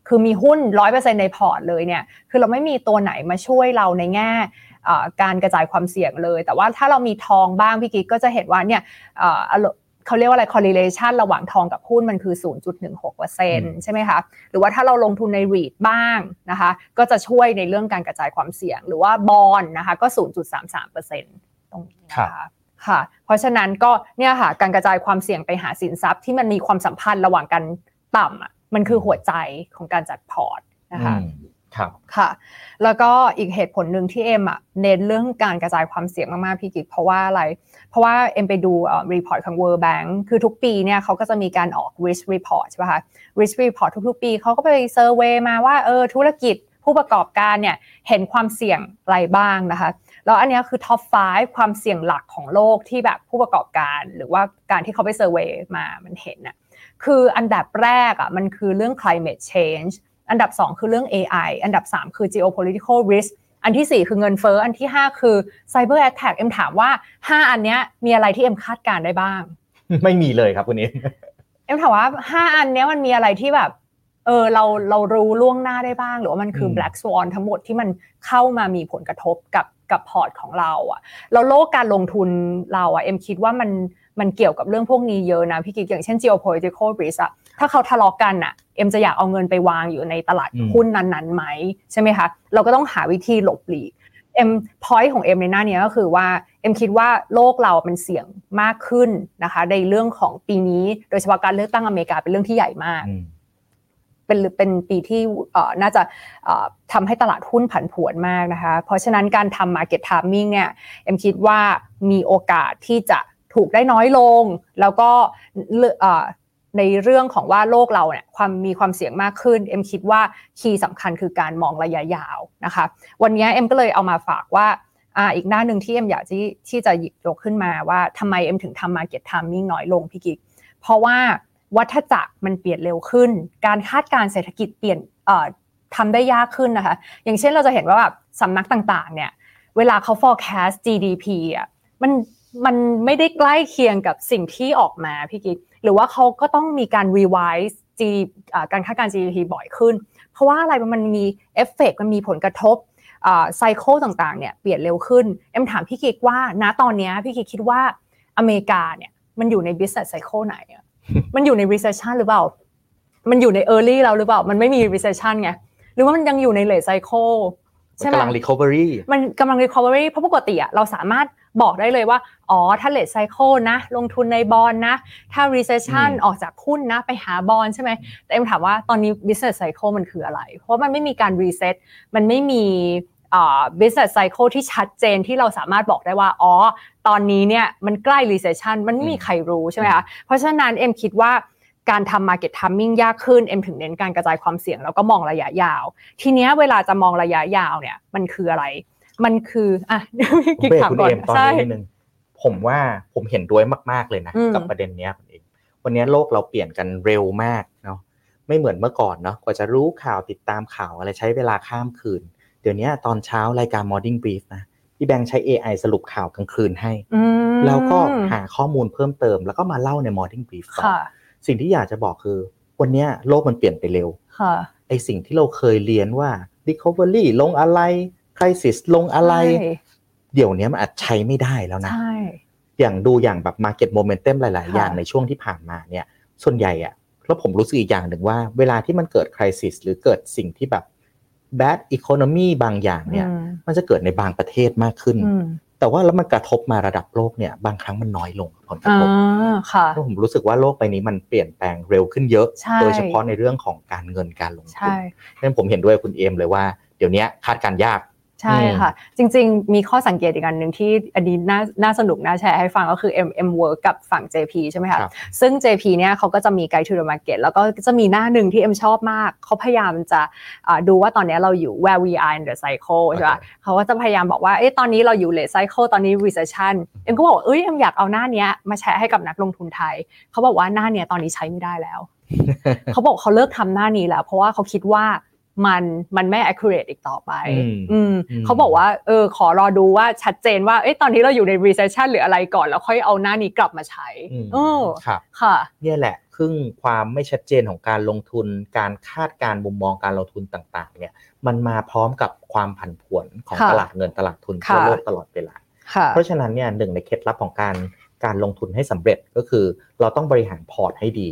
คือมีหุ้น 100%ในพอร์ตเลยเนี่ย คือเราไม่มีตัวไหนมาช่วยเราในแง่เอ่อ การกระจายความเสี่ยงเลย แต่ว่าถ้าเรามีทองบ้างพี่กิ๊กก็จะเห็นว่าเนี่ยเอ่อเขาเรียกว่าอะไร correlation ระหว่างทองกับหุ้นมันคือ 0.16%ใช่ไหมคะ หรือว่าถ้าเราลงทุนใน REIT บ้างนะคะ ก็จะช่วยในเรื่องการกระจายความเสี่ยง หรือว่าบอลนะคะก็ 0.33%ตรงนี้นะคะค่ะ เพราะฉะนั้นก็เนี่ยค่ะการกระจายความเสี่ยงไปหาสินทรัพย์ที่มันมีความสัมพันธ์ระหว่างกันต่ำอะมันคือหัวใจของการจัดพอร์ตนะคะอืม ครับค่ะ แล้วก็อีกเหตุผลหนึ่งที่เอ็มอะเน้นเรื่องการกระจายความเสี่ยงมาก ๆ พี่กิ๊กเพราะว่าอะไร เพราะว่าเอ็มไปดู report ของ World Bank คือทุกปีเนี่ยเขาก็จะมีการออก risk report ใช่ป่ะคะ risk report ทุก ๆ ปีเขาก็ไป survey มาว่าเออธุรกิจผู้ประกอบการเนี่ยเห็นความเสี่ยงอะไรบ้างนะคะแล้วอันนี้คือ top 5 ความเสี่ยงหลักของโลกที่แบบผู้ประกอบการ หรือว่าการที่เขาไป survey มามันเห็นน่ะคืออันดับแรกอะมันคือเรื่อง climate change อันดับ 2 คือเรื่อง AI อันดับ 3 คือ geopolitical risk อันที่ 4 คือเงินเฟ้ออันที่ 5 คือ cyber attack เอ็มถามว่า 5 อันเนี้ยมีอะไรที่เอ็มคาดการณ์ได้บ้าง ไม่มีเลยครับคุณเอ็มเอ็มถามว่า 5 อันเนี้ยมันมีอะไรที่แบบเออเราเรารู้ล่วงหน้าได้บ้าง หรือว่ามันคือ black swan ทั้งหมดที่มันเข้ามามีผลกระทบกับกับพอร์ตของเราอะแล้วโลกการลงทุนเราอะเอ็มคิดว่ามันมันเกี่ยวกับเรื่องพวกนี้เยอะนะพี่กิ๊กอย่างเช่น geopolitical risk อะถ้าเขาทะเลาะกันอะ เอ็มจะอยากเอาเงินไปวางอยู่ในตลาดหุ้นนั้นๆไหมใช่ไหมคะเราก็ต้องหาวิธีหลบหลีกเอ็ม point ของเอ็มในหน้านี้ก็คือว่าเอ็มคิดว่าโลกเรามันเสี่ยงมากขึ้นนะคะในเรื่องของปีนี้โดยเฉพาะการเลือกตั้งอเมริกาเป็นเรื่องที่ใหญ่มาก เป็นเป็นปีที่น่าจะทำให้ตลาดหุ้นผันผวนมากนะคะเพราะฉะนั้นการทำ market timing เนี่ยเอ็มคิดว่ามีโอกาสที่จะถูกได้น้อยลง แล้วก็ ในเรื่องของว่าโลกเราเนี่ยความมีความเสี่ยงมากขึ้น เอ็มคิดว่าคีย์สำคัญคือการมองระยะยาวนะคะ วันนี้เอ็มก็เลยเอามาฝากว่าอ่าอีกหน้าหนึ่งที่เอ็มอยากที่ที่จะหยิบยกขึ้นมาว่าทำไมเอ็มถึงทำ market timing น้อยลงพี่กิ๊กเพราะว่าวัฏจักรมันเปลี่ยนเร็วขึ้น การคาดการเศรษฐกิจเปลี่ยนทำได้ยากขึ้นนะคะ อย่างเช่นเราจะเห็นว่าแบบสำนักต่างๆเนี่ยเวลาเขา forecast GDP อะมันมันไม่ได้ใกล้เคียงกับสิ่งที่ออกมาพี่กิ๊ก หรือว่าเขาก็ต้องมีการ revise G การคาดการณ์ GDP บ่อยขึ้น เพราะว่าอะไรมันมีเอฟเฟกมันมีผลกระทบ cycle ต่างๆเนี่ยเปลี่ยนเร็วขึ้นเอ็มถามพี่กิ๊กว่าณตอนนี้พี่กิ๊กคิดว่าอเมริกาเนี่ยมันอยู่ใน business cycle ไหนอะมันอยู่ใน recession หรือเปล่า มันอยู่ใน early แล้วหรือเปล่า มันไม่มี recession ไง หรือว่ามันยังอยู่ใน late cycle ใช่ไหมกำลัง recovery มันกำลัง recovery เพราะปกติอะเราสามารถ บอกได้เลยว่า อ๋อ ถ้า late cycle นะ ลงทุนในบอลนะ ถ้า recession ออกจากหุ้นนะ ไปหาบอลใช่ไหม แต่เอ็มถามว่าตอนนี้ business cycle มันคืออะไร เพราะมันไม่มีการ reset มันไม่มี business cycle ที่ชัดเจนที่เราสามารถบอกได้ว่า อ๋อ ตอนนี้เนี่ยมันใกล้ recession มันไม่มีใครรู้ใช่ไหมคะ เพราะฉะนั้นเอ็มคิดว่าการทำ market timing ยากขึ้น เอ็มถึงเน้นการกระจายความเสี่ยงแล้วก็มองระยะยาว ทีเนี้ยเวลาจะมองระยะยาวเนี่ยมันคืออะไร มันคืออะกิ๊กถามก่อนใช่ผมว่าผมเห็นด้วยมาก ๆเลยนะกับประเด็นเนี้ยคุณเองวันนี้โลกเราเปลี่ยนกันเร็วมากเนาะไม่เหมือนเมื่อก่อนเนาะกว่าจะรู้ข่าวติดตามข่าวอะไรใช้เวลาข้ามคืนดี๋ยวนี้ตอนเช้ารายการ Morning Brief นะพี่แบงค์ใช้ AI สรุปข่าวกลางคืนให้ แล้วก็หาข้อมูลเพิ่มเติม แล้วก็มาเล่าใน Morning Brief ต่อสิ่งที่อยากจะบอกคือ วันนี้โลกมันเปลี่ยนไปเร็วไอสิ่งที่เราเคยเรียนว่า recovery ลงอะไร crisis ลงอะไร เดี๋ยวนี้มันอาจใช้ไม่ได้แล้วนะ อย่างดูอย่างแบบ market momentum หลาย ๆ อย่างในช่วงที่ผ่านมาเนี่ย ส่วนใหญ่อะแล้วผมรู้สึกอีกอย่างหนึ่งว่า เวลาที่มันเกิด crisis หรือเกิดสิ่งที่แบบ bad economy บางอย่างเนี่ย มันจะเกิดในบางประเทศมากขึ้น แต่ว่าแล้วมันกระทบมาระดับโลกเนี่ย บางครั้งมันน้อยลงผลกระทบเพราะผมรู้สึกว่าโลกใบนี้มันเปลี่ยนแปลงเร็วขึ้นเยอะ โดยเฉพาะในเรื่องของการเงินการลงทุนนั้นผมเห็นด้วยคุณเอมเลยว่าเดี๋ยวนี้คาดการยาก ใช่ค่ะ จริง ๆ มีข้อสังเกตอีกอันหนึ่งที่อันนี้น่าน่าสนุกน่าแชร์ให้ฟังก็คือ M M Work กับฝั่ง JP ใช่ไหมคะซึ่ง JP เนี่ยเขาก็จะมี Guide to the Market แล้วก็จะมีหน้าหนึ่งที่เอ็มชอบมาก เขาพยายามจะดูว่าตอนนี้เราอยู่ where we are in the cycle ใช่ปะเขาก็จะพยายามบอกว่าเอ๊ะตอนนี้เราอยู่ late cycle ตอนนี้ recession เอ็มก็บอกเอ้ยเอ็มอยากเอาหน้านี้มาแชร์ให้กับนักลงทุนไทย เขาบอกว่าหน้านี้ตอนนี้ใช้ไม่ได้แล้ว เขาบอกเขาเลิกทำหน้านี้แล้ว เพราะว่าเขาคิดว่า มันมันไม่ accurate อีกต่อไป อืมเขาบอกว่า เออ ขอรอดูว่าชัดเจนว่าเอ้ตอนนี้เราอยู่ใน recession หรืออะไรก่อน แล้วค่อยเอาหน้านี้กลับมาใช้เออครับค่ะ เนี่ยแหละครึ่งความไม่ชัดเจนของการลงทุน การคาดการมุมมองการลงทุนต่าง ๆ เนี่ย มันมาพร้อมกับความผันผวนของตลาดเงินตลาดทุนทั่วโลกตลอดเวลา เพราะฉะนั้นเนี่ยหนึ่งในเคล็ดลับของการการลงทุนให้สำเร็จก็คือ เราต้องบริหารพอร์ตให้ดี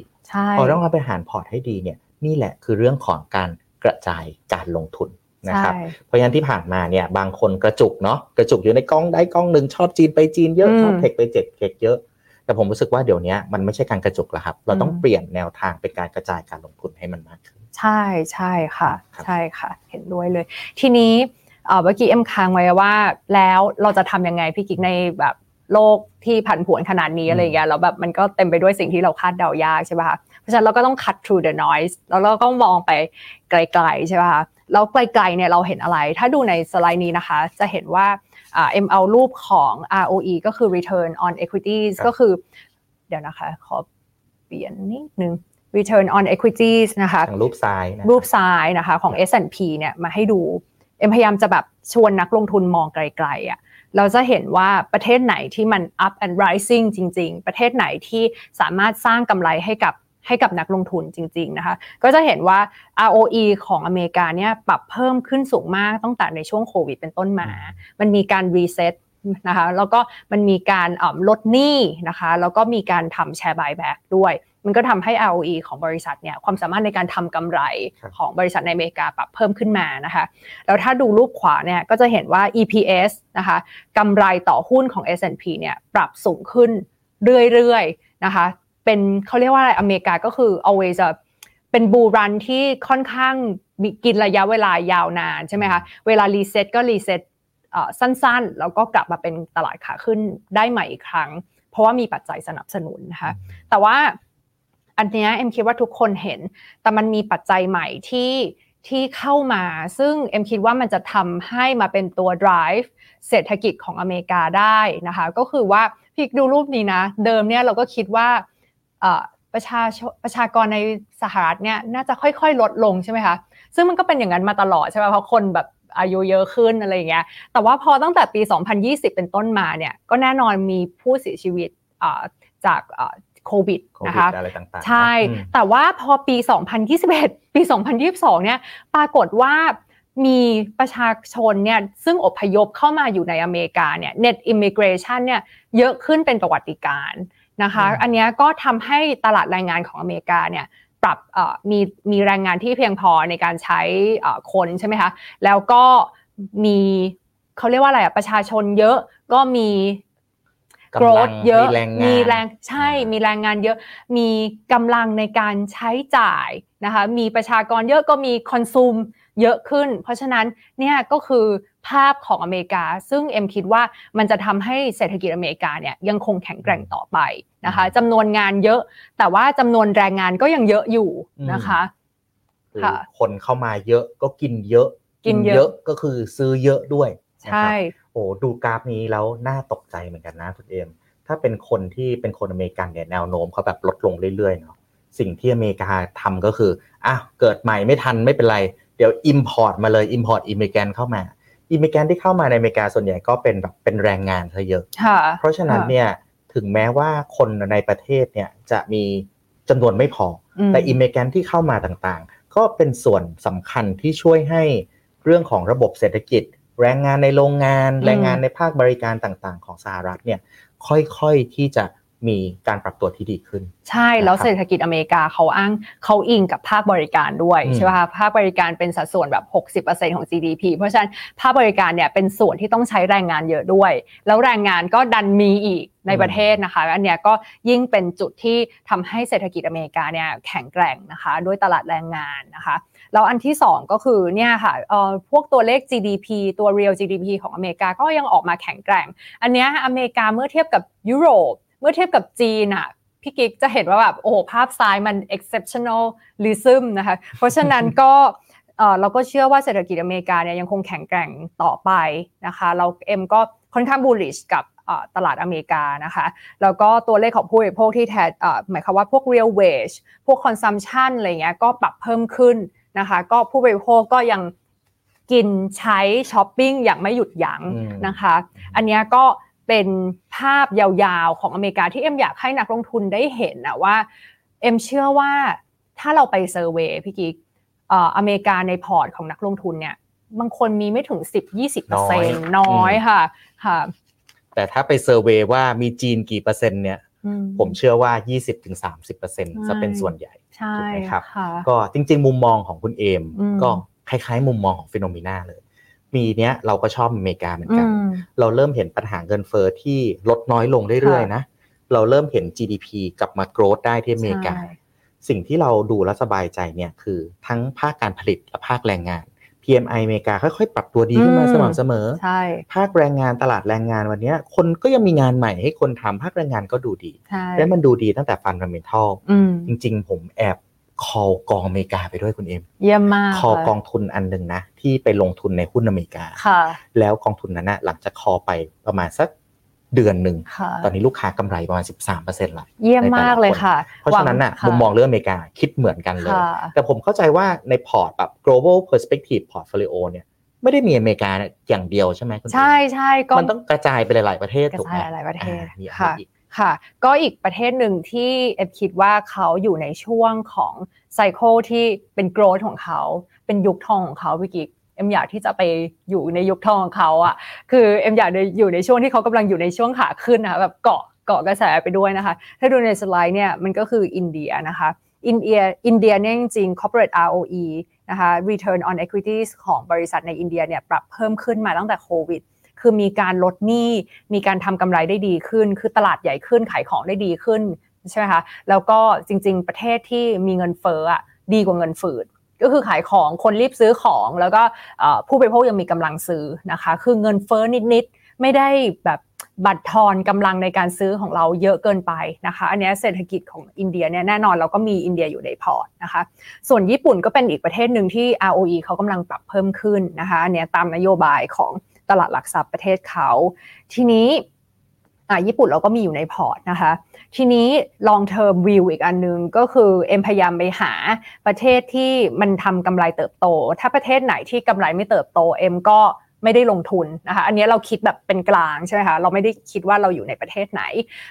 พอต้องบริหารพอร์ตให้ดีเนี่ยนี่แหละคือเรื่องของการ กระจายการลงทุนนะครับเพราะฉะนั้นที่ผ่านมาเนี่ยบางคนกระจุกเนาะกระจุกอยู่ในกล้องได้กล้องหนึ่งชอบจีนไปจีนเยอะชอบ tech ไปจัด tech เยอะ แต่ผมรู้สึกว่าเดี๋ยวนี้มันไม่ใช่การกระจุกแล้วครับ เราต้องเปลี่ยนแนวทางเป็นการกระจายการลงทุนให้มันมากขึ้น ใช่ใช่ค่ะ ใช่ค่ะ เห็นด้วยเลย ทีนี้เมื่อกี้เอ็มค้างไว้ว่าแล้วเราจะทํำยังไงพี่กิ๊กในแบบโลกที่ผันผวนขนาดนี้อะไรเงี้ยแล้วแบบมันก็เต็มไปด้วยสิ่งที่เราคาดเดายากใช่ป่ะคะ เพราะฉะนั้นเราก็ต้อง cut through the noise แล้วเราก็มองไปไกลๆใช่ป่ะคะแล้วไกลๆเนี่ยเราเห็นอะไร ถ้าดูในสไลด์นี้นะคะ จะเห็นว่าเอ็มเอารูปของ ROE ก็คือ return on equities ก็คือ เดี๋ยวนะคะ ขอเปลี่ยนนิดนึง return on equities นะคะทางรูปซ้ายนะรูปซ้ายนะคะของ S&P เนี่ยมาให้ดู เอ็มพยายามจะแบบชวนนักลงทุนมองไกลๆอะเราจะเห็นว่าประเทศไหนที่มัน up and rising จริง ๆ ประเทศไหนที่สามารถสร้างกำไรให้กับ ให้กับนักลงทุนจริงๆนะคะก็จะเห็นว่า ROE ของอเมริกาเนี่ยปรับเพิ่มขึ้นสูงมากตั้งแต่ในช่วงโควิดเป็นต้นมา มันมีการ reset นะคะแล้วก็มันมีการลดหนี้นะคะแล้วก็มีการทำ share buyback ด้วย มันก็ทำให้ ROE ของบริษัทเนี่ยความสามารถในการทำกำไรของบริษัทในอเมริกาปรับเพิ่มขึ้นมานะคะแล้วถ้าดูรูปขวาเนี่ยก็จะเห็นว่า EPS นะคะกำไรต่อหุ้นของ S&P เนี่ยปรับสูงขึ้นเรื่อยๆนะคะ เป็นเขาเรียกว่าอะไรอเมริกาก็คือ always จะเป็น bull run ที่ค่อนข้างมีกินระยะเวลายาวนานใช่ไหมคะเวลา reset ก็ reset สั้นๆ แล้วก็กลับมาเป็นตลาดขาขึ้นได้ใหม่อีกครั้ง เพราะว่ามีปัจจัยสนับสนุนนะคะแต่ว่าอันนี้เอ็มคิดว่าทุกคนเห็น แต่มันมีปัจจัยใหม่ที่ที่เข้ามา ซึ่งเอ็มคิดว่ามันจะทำให้มาเป็นตัว drive เศรษฐกิจของอเมริกาได้นะคะ ก็คือว่าพี่ดูรูปนี้นะ เดิมเนี่ยเราก็คิดว่า ประชาประชากรในสหรัฐเนี่ยน่าจะค่อยๆ ลดลงใช่ไหมคะซึ่งมันก็เป็นอย่างนั้นมาตลอดใช่ไหมเพราะคนแบบอายุเยอะขึ้นอะไรอย่างเงี้ยแต่ว่าพอตั้งแต่ปี 2020 เป็นต้นมาเนี่ยก็แน่นอนมีผู้เสียชีวิตจากโควิดนะคะใช่ แต่ว่าพอปี 2021 ปี 2022 เนี่ยปรากฏว่ามีประชาชนเนี่ยซึ่งอพยพเข้ามาอยู่ในอเมริกาเนี่ย net immigration เนี่ยเยอะขึ้นเป็นประวัติการ นะคะ อันนี้ก็ทำให้ตลาดแรงงานของอเมริกาเนี่ยปรับมีมีแรงงานที่เพียงพอในการใช้คนใช่ไหมคะ แล้วก็มีเขาเรียกว่าอะไรอะประชาชนเยอะก็มี growth เยอะมีแรงใช่มีแรงงานเยอะ มีกำลังในการใช้จ่ายนะคะมีประชากรเยอะก็มีคอนซูม เยอะขึ้น เพราะฉะนั้นเนี่ยก็คือภาพของอเมริกา ซึ่งเอ็มคิดว่ามันจะทำให้เศรษฐกิจอเมริกาเนี่ยยังคงแข็งแกร่งต่อไปนะคะจำนวนงานเยอะ แต่ว่าจำนวนแรงงานก็ยังเยอะอยู่นะคะค่ะคนเข้ามาเยอะก็กินเยอะ กินเยอะก็คือซื้อเยอะด้วยใช่โอ้ดูกราฟนี้แล้วน่าตกใจเหมือนกันนะคุณเอ็มถ้าเป็นคนที่เป็นคนอเมริกันเนี่ยแนวโน้มเขาแบบลดลงเรื่อยๆเนาะสิ่งที่อเมริกาทำก็คืออะเกิดใหม่ไม่ทันไม่เป็นไร เดี๋ยว Import มาเลย Import อิมิเกนเข้ามาอิมิเกนที่เข้ามาในอเมริกาส่วนใหญ่ก็เป็นแบบเป็นแรงงานซะเยอะ เพราะฉะนั้นเนี่ยถึงแม้ว่าคนในประเทศเนี่ยจะมีจำนวนไม่พอ แต่อิมิเกนที่เข้ามาต่างๆ ก็เป็นส่วนสำคัญที่ช่วยให้เรื่องของระบบเศรษฐกิจ แรงงานในโรงงาน แรงงานในภาคบริการต่างๆ ของสหรัฐเนี่ยค่อยๆที่จะ มีการปรับตัวที่ดีขึ้น ใช่แล้วเศรษฐกิจอเมริกาเขาอ้างเขาอิงกับภาคบริการด้วยใช่ไหมคะภาคบริการเป็นสัดส่วนแบบ 60%ของ GDP เพราะฉะนั้นภาคบริการเนี่ยเป็นส่วนที่ต้องใช้แรงงานเยอะด้วย แล้วแรงงานก็ดันมีอีกในประเทศนะคะอันเนี้ยก็ยิ่งเป็นจุดที่ทำให้เศรษฐกิจอเมริกาเนี่ยแข็งแกร่งนะคะด้วยตลาดแรงงานนะคะแล้วอันที่ 2 ก็คือเนี่ยค่ะพวกตัวเลข GDP ตัว real GDP ของอเมริกาก็ยังออกมาแข็งแกร่ง อันเนี้ยอเมริกาเมื่อเทียบกับยุโรป มื่อเทียบกับจีนอะพี่กิ๊กจะเห็นว่าแบบโอ้โหภาพซ้ายมัน exceptionalism นะคะเพราะฉะนั้นก็เราก็เชื่อว่าเศรษฐกิจอเมริกาเนี่ยยังคงแข็งแกร่งต่อไปนะคะเราเอ็มก็ค่อนข้าง bullish กับตลาดอเมริกานะคะแล้วก็ตัวเลขของผู้บริโภคที่แทนหมายความว่าพวก real wage พวก consumption อะไรเงี้ยก็ปรับเพิ่มขึ้นนะคะก็ผู้บริโภคก็ยังกินใช้ช้อปปิ้งอย่างไม่หยุดยั้งนะคะ อันนี้ก็ เป็นภาพยาวๆของอเมริกาที่เอ็มอยากให้นักลงทุนได้เห็นนะว่าเอ็มเชื่อว่าถ้าเราไป survey พี่กิ๊กอเมริกาในพอร์ตของนักลงทุนเนี่ยบางคนมีไม่ถึง 10-20%น้อยค่ะค่ะ แต่ถ้าไป survey ว่ามีจีนกี่เปอร์เซ็นต์เนี่ยผมเชื่อว่า 20-30%จะเป็นส่วนใหญ่ถูกไหมครับ ก็จริง ๆ มุมมองของคุณเอมก็คล้ายๆ มุมมองของ Finnomena เลย ปีนี้เราก็ชอบอเมริกาเหมือนกัน เราเริ่มเห็นปัญหาเงินเฟ้อที่ลดน้อยลงเรื่อยๆนะ เราเริ่มเห็น GDP กลับมา growth ได้ที่อเมริกา สิ่งที่เราดูแลสบายใจเนี่ยคือทั้งภาคการผลิตและภาคแรงงาน PMI อเมริกาค่อยๆ ปรับตัวดีขึ้นมาอืมสม่ำเสมอใช่ภาคแรงงานตลาดแรงงานวันเนี้ยคนก็ยังมีงานใหม่ให้คนทำภาคแรงงานก็ดูดีใช่และมันดูดีตั้งแต่ fundamental อืมจริงๆ ผมแอบ call กองอเมริกาไปด้วยคุณเอ็มเยี่ยมมาก call ค่ะกองทุนอันหนึ่งนะ ที่ไปลงทุนในหุ้นอเมริกาค่ะ แล้วกองทุนนั้นนะหลังจาก call ไปประมาณสักเดือนหนึ่งค่ะตอนนี้ลูกค้ากำไรประมาณ 13%ละเยี่ยมมากเลยค่ะ เพราะฉะนั้นน่ะหวัมุมมองเรื่องอเมริกาคิดเหมือนกันเลยค่ะแต่ผมเข้าใจว่าในพอร์ตแบบ global perspective portfolio เนี่ยไม่ได้มีอเมริกาอย่างเดียวใช่ไหมคุณใช่ใช่ก็มันต้องกระจายไปหลาย ๆ ประเทศกระถูกไหมจายหลายประเทศอ่ามีอะไรค่ะอีก ค่ะ ก็อีกประเทศหนึ่งที่เอ็มคิดว่าเขาอยู่ในช่วงของ cycle ที่เป็น growth ของเขา เป็นยุคทองของเขาพี่กิ๊กเอ็มอยากที่จะไปอยู่ในยุคทองของเขาอะ คือเอ็มอยากอยู่ในช่วงที่เขากำลังอยู่ในช่วงขาขึ้นนะคะแบบเกาะเกาะกระแสไปด้วยนะคะ ถ้าดูในสไลด์เนี่ยมันก็คืออินเดียนะคะอินเดียอินเดียเนี่ยจริงๆ corporate ROE นะคะ return on equities ของบริษัทในอินเดียเนี่ยปรับเพิ่มขึ้นมาตั้งแต่โควิด คือมีการลดหนี้มีการทำกำไรได้ดีขึ้น คือตลาดใหญ่ขึ้นขายของได้ดีขึ้นใช่ไหมคะแล้วก็จริง ๆ ประเทศที่มีเงินเฟ้ออะดีกว่าเงินฝืดก็คือขายของคนรีบซื้อของแล้วก็ผู้บริโภคยังมีกำลังซื้อนะคะ คือเงินเฟ้อนิดๆไม่ได้แบบบัตรทอนกำลังในการซื้อของเราเยอะเกินไปนะคะ อันนี้เศรษฐกิจของอินเดียเนี่ยแน่นอนเราก็มีอินเดียอยู่ในพอร์ตนะคะ ส่วนญี่ปุ่นก็เป็นอีกประเทศหนึ่งที่ ROE เขากำลังปรับเพิ่มขึ้นนะคะอันนี้ตามนโยบายของ ตลาดหลักทรัพย์ประเทศเขา ทีนี้อะญี่ปุ่นเราก็มีอยู่ในพอร์ตนะคะ ทีนี้ long term view อีกอันนึงก็คือเอ็มพยายามไปหาประเทศที่มันทำกำไรเติบโต ถ้าประเทศไหนที่กำไรไม่เติบโตเอ็มก็ ไม่ได้ลงทุนนะคะอันนี้เราคิดแบบเป็นกลางใช่ไหมคะเราไม่ได้คิดว่าเราอยู่ในประเทศไหน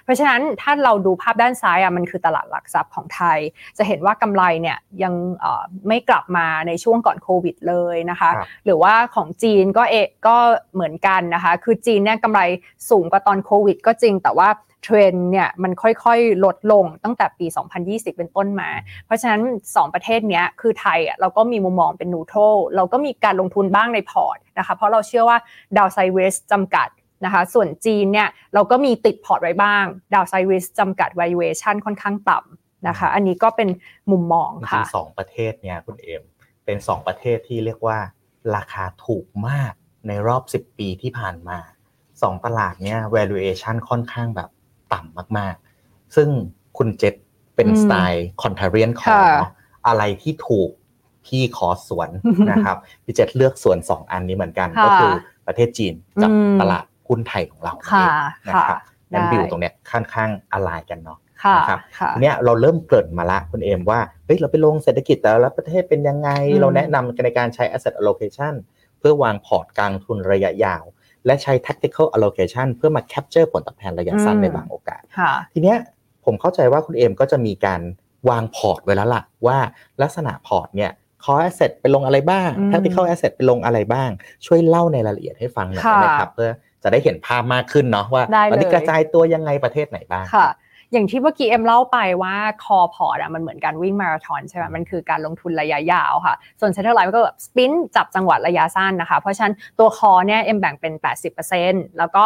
เพราะฉะนั้นถ้าเราดูภาพด้านซ้ายอะมันคือตลาดหลักทรัพย์ของไทย จะเห็นว่ากำไรเนี่ยยังเอ่อไม่กลับมาในช่วงก่อนโควิดเลยนะคะครับหรือว่าของจีนก็เอะก็เหมือนกันนะคะคือจีนเนี่ยกำไรสูงกว่าตอนโควิด ก็จริงแต่ว่า เทรนเนี่ยมันค่อยๆ ลดลงตั้งแต่ปี 2020 เป็นต้นมา เพราะฉะนั้น 2 ประเทศเนี้ยคือไทยอะเราก็มีมุมมองเป็น neutral เราก็มีการลงทุนบ้างในพอร์ตนะคะเพราะเราเชื่อว่าดาวไซเวสจำกัดนะคะส่วนจีนเนี่ยเราก็มีติดพอร์ตไว้บ้างดาวไซเวสจำกัด valuation ค่อนข้างต่ำนะคะอันนี้ก็เป็นมุมมองค่ะสองประเทศเนี่ยคุณเอ็มเป็นสองประเทศที่เรียกว่า ราคาถูกมากในรอบ 10 ปีที่ผ่านมาสองตลาดเนี่ย valuation ค่อนข้างแบบ ต่ำมากๆ ซึ่งคุณเจษเป็นอืมสไตล์ contrarian คอค่ะเนาะอะไรที่ถูกพี่ขอสวนนะครับพี่เจษเลือกสวนสองอันนี้เหมือนกันค่ะก็คือประเทศจีนกับอืมตลาดหุ้นไทยของเราค่ะนั่นเองนะค่ะครับงั้นได้วิวตรงเนี้ยค่อนข้างอะไรกันเนาะค่ะนะครับค่ะเนี่ยเราเริ่มเกริ่นมาละคุณเอมว่าเฮ้ยเราไปลงเศรษฐกิจแต่ละประเทศเป็นยังไงอืมเราแนะนำในการใช้ asset allocation เพื่อวางพอร์ตการลงทุนระยะยาว และใช้ tactical allocation เพื่อมา capture ผลตอบแทนระยะสั้นในบางโอกาสค่ะทีเนี้ยผมเข้าใจว่าคุณเอมก็จะมีการวางพอร์ตไว้แล้วล่ะว่าลักษณะพอร์ตเนี่ย core asset ไปลงอะไรบ้างอืม tactical asset ไปลงอะไรบ้าง ช่วยเล่าในรายละเอียดให้ฟังหน่อยได้ไหมค่ะครับเพื่อจะได้เห็นภาพมากขึ้นเนาะว่าได้ตอนนี้เลยกระจายตัวยังไงประเทศไหนบ้างค่ะ อย่างที่เมื่อกี้เอ็มเล่าไปว่า core พอร์ตอะมันเหมือนการวิ่งมาราธอนใช่ไหมมันคือการลงทุนระยะยาวค่ะ ส่วน satellite มันก็แบบ sprint จับจังหวะระยะสั้นนะคะ เพราะฉะนั้นตัว core เนี่ยเอ็มแบ่งเป็น 80%แล้วก็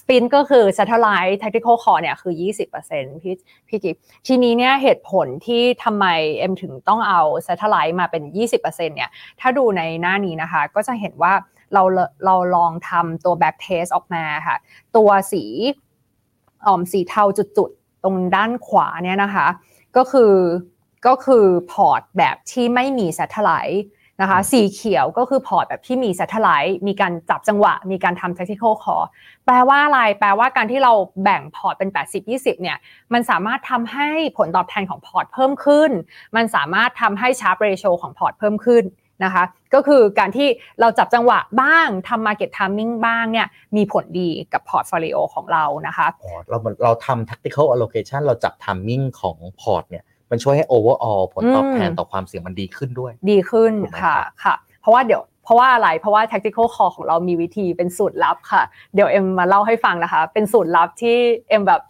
sprint ก็คือ satellite tactical core เนี่ยคือ 20%พี่พี่กิฟทีนี้เนี่ยเหตุผลที่ทำไมเอ็มถึงต้องเอา satellite มาเป็น 20%เนี่ยถ้าดูในหน้านี้นะคะก็จะเห็นว่าเราเราลองทำตัว back test ออกมาค่ะ ตัวสีออมสีเทาจุด ตรงด้านขวาเนี่ยนะคะ ก็คือก็คือพอร์ตแบบที่ไม่มี satellite นะคะสีเขียวก็คือพอร์ตแบบที่มี satellite มีการจับจังหวะ มีการทำ tactical call แปลว่าอะไร แปลว่าการที่เราแบ่งพอร์ตเป็น 80-20 เนี่ย มันสามารถทำให้ผลตอบแทนของพอร์ตเพิ่มขึ้น มันสามารถทำให้ Sharpe ratio ของพอร์ตเพิ่มขึ้น นะคะ ก็คือการที่เราจับจังหวะบ้างทำ market timing บ้างเนี่ยมีผลดีกับ portfolio ของเรานะคะอ๋อเราเราทำ tactical allocation เราจับ timing ของพอร์ตเนี่ยมันช่วยให้ overall ผลตอบแทนอืมต่อความเสี่ยงมันดีขึ้นด้วย ดีขึ้นถูกไหมค่ะครับค่ะ เพราะว่าเดี๋ยวเพราะว่าอะไร เพราะว่า tactical call ของเรามีวิธีเป็นสูตรลับค่ะ เดี๋ยวเอ็มมาเล่าให้ฟังนะคะ เป็นสูตรลับที่เอ็มแบบ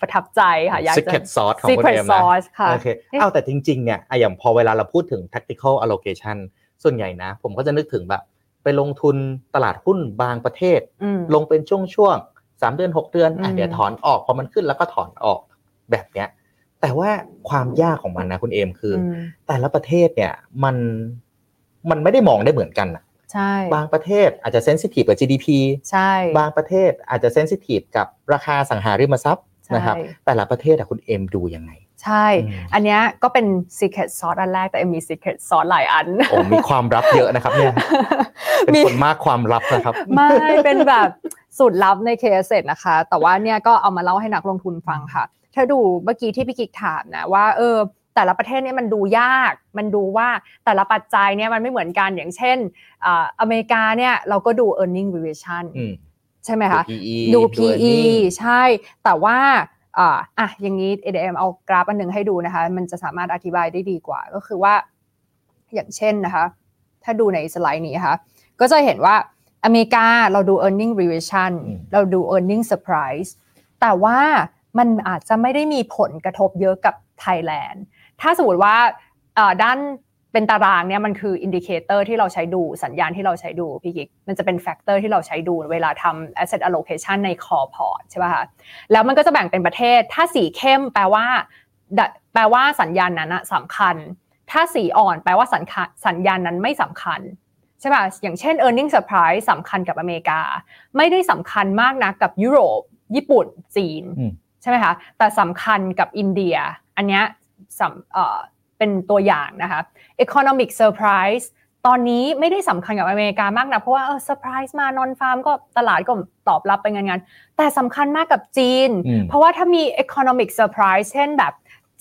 ประทับใจค่ะอยากจะ secret sauce ของคุณ secret เอ็มนะ sauce ค่ะโอเคเอาแต่จริงๆเนี่ยอะอย่างพอเวลาเราพูดถึง tactical allocation ส่วนใหญ่นะ ผมก็จะนึกถึงแบบ ไปลงทุนตลาดหุ้นบางประเทศอืมลงเป็นช่วงๆสามเดือนหกเดือนอะอืมเดี๋ยวถอนออกพอมันขึ้นแล้วก็ถอนออกแบบเนี้ย แต่ว่าความยากของมันนะคุณเอมคืออมแต่ละประเทศเนี่ยมันมันไม่ได้มองได้เหมือนกันอะใช่บางประเทศอาจจะเซนซิทีฟกับ GDP ใช่บางประเทศอาจจะเซนซิทีฟกับราคาสังหาริมทรัพย์ใช่นะครับแต่ละประเทศอะคุณเอ็มดูยังไง ใช่อืมอันเนี้ยก็เป็น secret sauce อันแรกแต่เอ็มมี secret sauce หลายอันโอ้มีความลับเยอะนะครับเนี่ยเป็นมีคนมากความลับนะครับ ไม่เป็นแบบสูตรลับใน KS นะคะ แต่ว่าเนี่ยก็เอามาเล่าให้นักลงทุนฟังค่ะ ถ้าดูเมื่อกี้ที่พี่กิกถามนะว่าเออแต่ละประเทศเนี่ยมันดูยาก มันดูว่าแต่ละปัจจัยเนี่ยมันไม่เหมือนกันอย่างเช่นอ่าอเมริกาเนี่ยเราก็ดู earning revision อืมใช่ไหมคะ ดู PE ดูดู PE earning ใช่ แต่ว่า อ่าอะอย่างนี้ เดี๋ยวเอ็ม เอากราฟอันหนึ่งให้ดูนะคะ มันจะสามารถอธิบายได้ดีกว่า ก็คือว่า อย่างเช่นนะคะ ถ้าดูในสไลด์นี้นะคะก็จะเห็นว่าอเมริกาเราดู earning revision อืมเราดู earning surprise แต่ว่ามันอาจจะไม่ได้มีผลกระทบเยอะกับไทยแลนด์ ถ้าสมมติว่าเอ่อด้าน เป็นตารางเนี่ยมันคือ indicator ที่เราใช้ดูสัญญาณที่เราใช้ดูพี่กิ๊กมันจะเป็น factor ที่เราใช้ดูเวลาทำ asset allocation ใน core port ใช่ป่ะคะแล้วมันก็จะแบ่งเป็นประเทศ ถ้าสีเข้มแปลว่าดะแปลว่าสัญญาณนั้นอะสำคัญ ถ้าสีอ่อนแปลว่าสัญญาสัญญาณนั้นไม่สำคัญใช่ป่ะอย่างเช่น earning surprise สำคัญกับอเมริกา ไม่ได้สำคัญมากนะกับยุโรป ญี่ปุ่นจีนอืมใช่ไหมคะแต่สำคัญกับอินเดีย อันเนี้ยสำ เอ่อเป็นตัวอย่างนะคะ economic surprise ตอนนี้ไม่ได้สำคัญกับอเมริกามากนะเพราะว่าเออ surprise มานอนฟาร์มก็ตลาดก็ตอบรับไปงานๆแต่สำคัญมากกับจีนอืมเพราะว่าถ้ามี economic surprise เช่นแบบ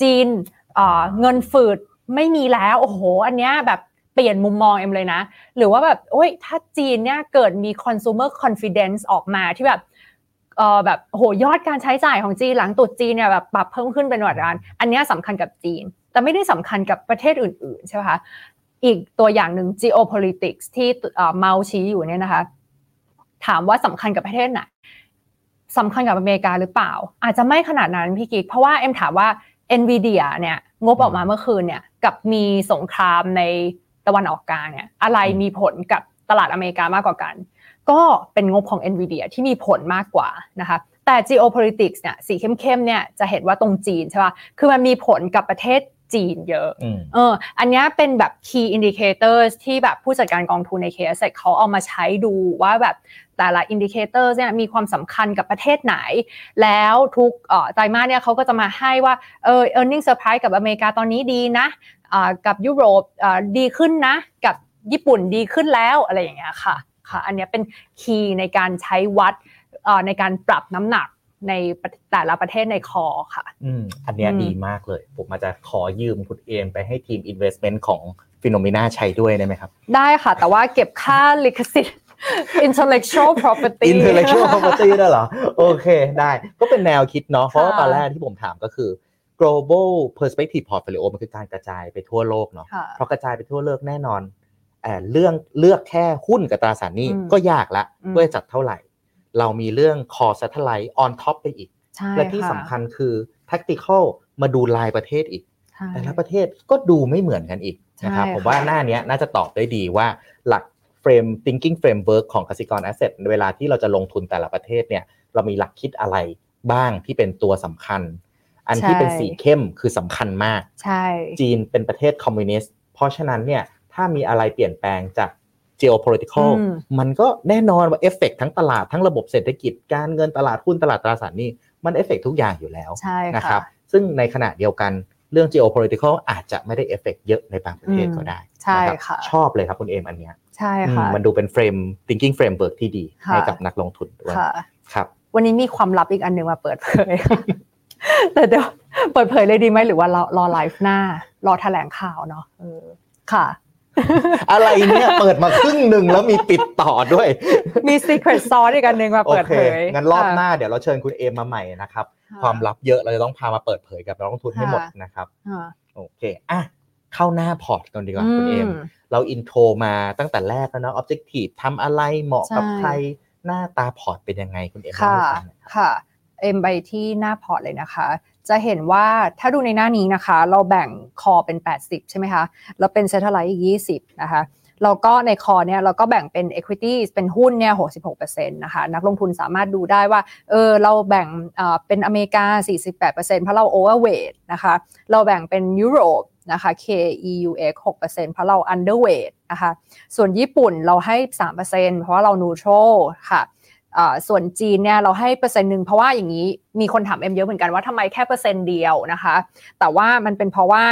จีนเอ่อเงินฝืดไม่มีแล้วโอ้โห อันเนี้ยแบบเปลี่ยนมุมมองเอ็มเลยนะ หรือว่าแบบโอ้ยถ้าจีนเนี่ยเกิดมี consumer confidence ออกมาที่แบบเออแบบโอ้โหยอดการใช้จ่ายของจีนหลังตรุษจีนเนี่ยแบบปรับเพิ่มขึ้นเป็นประวัติการอันเนี้ยสำคัญกับจีน แต่ไม่ได้สำคัญกับประเทศอื่นๆใช่ไหมคะอีกตัวอย่างหนึ่ง geopolitics ที่เอ่อเมาชี้อยู่เนี่ยนะคะ ถามว่าสำคัญกับประเทศไหนสำคัญกับอเมริกาหรือเปล่า อาจจะไม่ขนาดนั้นพี่กิ๊กเพราะว่าเอ็มถามว่า NVIDIA เนี่ยงบออกมาเมื่อคืนเนี่ยกับมีสงครามในตะวันออกกลางเนี่ยอะไรมีผลกับตลาดอเมริกามากกว่ากัน ก็เป็นงบของ NVIDIA ที่มีผลมากกว่านะคะแต่ geopolitics เนี่ยสีเข้มๆเนี่ยจะเห็นว่าตรงจีนใช่ป่ะคือมันมีผลกับประเทศ จีนเยอะอืมเอออันเนี้ยเป็นแบบ key indicators ที่แบบผู้จัดการกองทุนใน KS เขาเอามาใช้ดูว่าแบบแต่ละ indicators เนี่ยมีความสำคัญกับประเทศไหน แล้วทุกเอ่อไตรมาสเนี่ยเขาก็จะมาให้ว่าเออ earning surprise กับอเมริกาตอนนี้ดีนะอ่ากับยุโรปอ่าดีขึ้นนะ กับญี่ปุ่นดีขึ้นแล้วอะไรอย่างเงี้ยค่ะค่ะ อันเนี้ยเป็น key ในการใช้วัดเอ่อในการปรับน้ำหนัก ในแต่ละประเทศในคอค่ะ อืมอันเนี้ยอืมดีมากเลย ผมอาจจะขอยืมคุณเอมไปให้ทีม investment ของฟิโนเมนาใช้ด้วยได้ไหมครับ ได้ค่ะ แต่ว่าเก็บค่าลิขสิทธิ์ intellectual property intellectual property ด้วยเหรอ โอเคได้ก็เป็นแนวคิดเนาะเพราะว่าตอนแรกที่ผมถามก็คือ global perspective portfolio มันคือการกระจายไปทั่วโลกเนาะค่ะเพราะกระจายไปทั่วโลกแน่นอนเอ่อเรื่องเลือกแค่หุ้นกับตราสารหนี้อืมก็ยากละอืมว่าจะจัดเท่าไหร่ เรามีเรื่อง core satellite on top ไปอีกใช่และที่ค่ะสำคัญคือ tactical มาดูลายประเทศอีกใช่แต่ละประเทศก็ดูไม่เหมือนกันอีกนะครับใช่ผมว่าค่ะหน้าเนี้ยน่าจะตอบได้ดีว่าหลัก frame thinking framework ของกสิกร asset เวลาที่เราจะลงทุนแต่ละประเทศเนี่ยเรามีหลักคิดอะไรบ้างที่เป็นตัวสำคัญ อันที่เป็นสีเข้มคือสำคัญมากใช่จีนเป็นประเทศคอมมิวนิสต์เพราะฉะนั้นเนี่ยถ้ามีอะไรเปลี่ยนแปลงจาก geopolitical อืมมันก็แน่นอนว่าเอฟเฟกทั้งตลาดทั้งระบบเศรษฐกิจการเงินตลาดหุ้นตลาดตราสารหนี้มันเอฟเฟกทุกอย่างอยู่แล้วใช่นะคค่ะรับซึ่งในขณะเดียวกันเรื่อง geopolitical อาจจะไม่ได้เอฟเฟกเยอะในบางประเทศอืมก็ได้ใช่นรับค่ะชอบเลยครับคุณเอมอันเนี้ยใช่อืมค่ะมันดูเป็น frame thinking framework ที่ดีค่ะให้กับนักลงทุนด้วยค่ะครับวันนี้มีความลับอีกอันหนึ่งมาเปิดเผยค่ะแต่เดี๋ยวเปิดเผยเลยดีไหมหรือว่ารอรอไลฟ์หน้ารอแถลงข่าวเนาะเออค่ะ อะไรเนี่ยเปิดมาครึ่งหนึ่งแล้วมีปิดต่อด้วย มี secret sauce อีกอันหนึ่งมาโอเปิดเคเผยงั้นรอบค่ะหน้าเดี๋ยวเราเชิญคุณเอมมาใหม่นะครับะความลับเยอะเราจะต้องพามาเปิดเผยกับนักลงทุนให้หมดค่ะนะครับค่ะโอเคอะเข้าหน้าพอร์ตกันดีกว่าคุณเอมอืมเรา intro มาตั้งแต่แรกแล้วเนาะ objective ทำอะไรเหมาะกับใช่ใครหน้าตาพอร์ตเป็นยังไงคุณเอมเล่าค่ะให้ฟังหน่อยครับค่ะ เอ็มไปที่หน้าพอร์ตเลยนะคะ จะเห็นว่าถ้าดูในหน้านี้นะคะ เราแบ่ง core เป็น 80 ใช่ไหมคะแล้วเป็นเซ t เท l ไลท์อีก 20 นะคะแล้วก็ใน core เนี่ยเราก็แบ่งเป็น equity เป็นหุ้นเนี่ย66%นะคะนักลงทุนสามารถดูได้ว่าเออเราแบ่งเออเป็นอเมริกา 48%เพราะเรา overweight นะคะเราแบ่งเป็นยุโรปนะคะ KEUX 6%เพราะเรา underweight นะคะส่วนญี่ปุ่นเราให้ 3%เพราะว่าเรา neutral ค่ะ ส่วนจีนเนี่ยเราให้เปอร์เซ็นต์หนึ่งเพราะว่าอย่างนี้มีคนถามเอ็มเยอะเหมือนกันว่าทำไมแค่เปอร์เซ็นต์เดียวนะคะ แต่ว่ามันเป็นเพราะว่า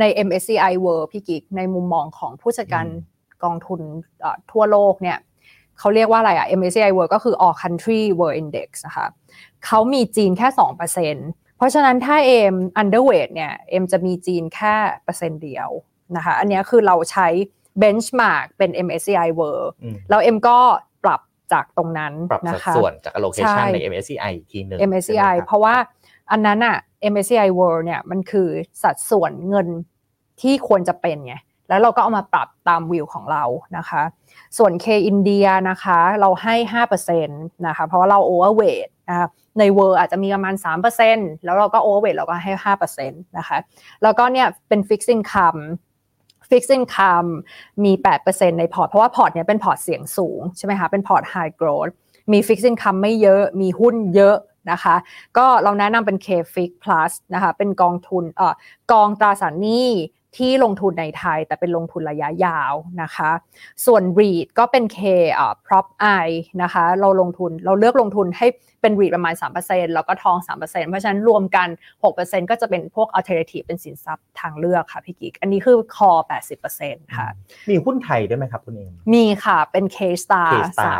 ใน MSCI World พี่กิกในมุมมองของผู้จัดการกองทุนทั่วโลกเนี่ยเขาเรียกว่าอะไรอะ MSCI World ก็คือ All Country World Index นะคะเขามีจีนแค่ 2%เพราะฉะนั้นถ้าเอ็ม underweight เนี่ยเอ็มจะมีจีนแค่เปอร์เซ็นต์เดียวนะคะ อันนี้คือเราใช้ benchmark เป็น MSCI World แล้วเอ็มก็ปรับ จากตรงนั้นปรับสัดส่วนจาก allocation ใน MSCI ทีหนึ่ง MSCI เพราะว่าอันนั้นอะ MSCI World เนี่ยมันคือสัดส่วนเงินที่ควรจะเป็นไงแล้วเราก็เอามาปรับตามวิวของเรานะคะ ส่วน K อินเดียนะคะ เราให้ 5%นะคะ เพราะว่าเรา overweight นะคะใน world อาจจะมีประมาณ 3%แล้วเราก็ overweight เราก็ให้ 5%นะคะ แล้วก็เนี่ยเป็น fixed income fixed income มี 8%ในพอร์ต เพราะว่าพอร์ตเนี้ยเป็นพอร์ตเสี่ยงสูงใช่ไหมคะ เป็นพอร์ต high growth มี fixed income ไม่เยอะ มีหุ้นเยอะนะคะ ก็เราแนะนำเป็น K-Fix Plus นะคะ เป็นกองทุนเอ่อกองตราสารหนี้ ที่ลงทุนในไทย แต่เป็นลงทุนระยะยาวนะคะ ส่วน REIT ก็เป็น K อ่า Prop I นะคะ เราลงทุนเราเลือกลงทุนให้เป็น REIT ประมาณ 3%แล้วก็ทอง 3%เพราะฉะนั้นรวมกัน 6%ก็จะเป็นพวก alternative เป็นสินทรัพย์ทางเลือกค่ะพี่กิ๊กอันนี้คือคอ80%ค่ะ มีหุ้นไทยด้วยไหมครับคุณเองมีค่ะเป็น K Star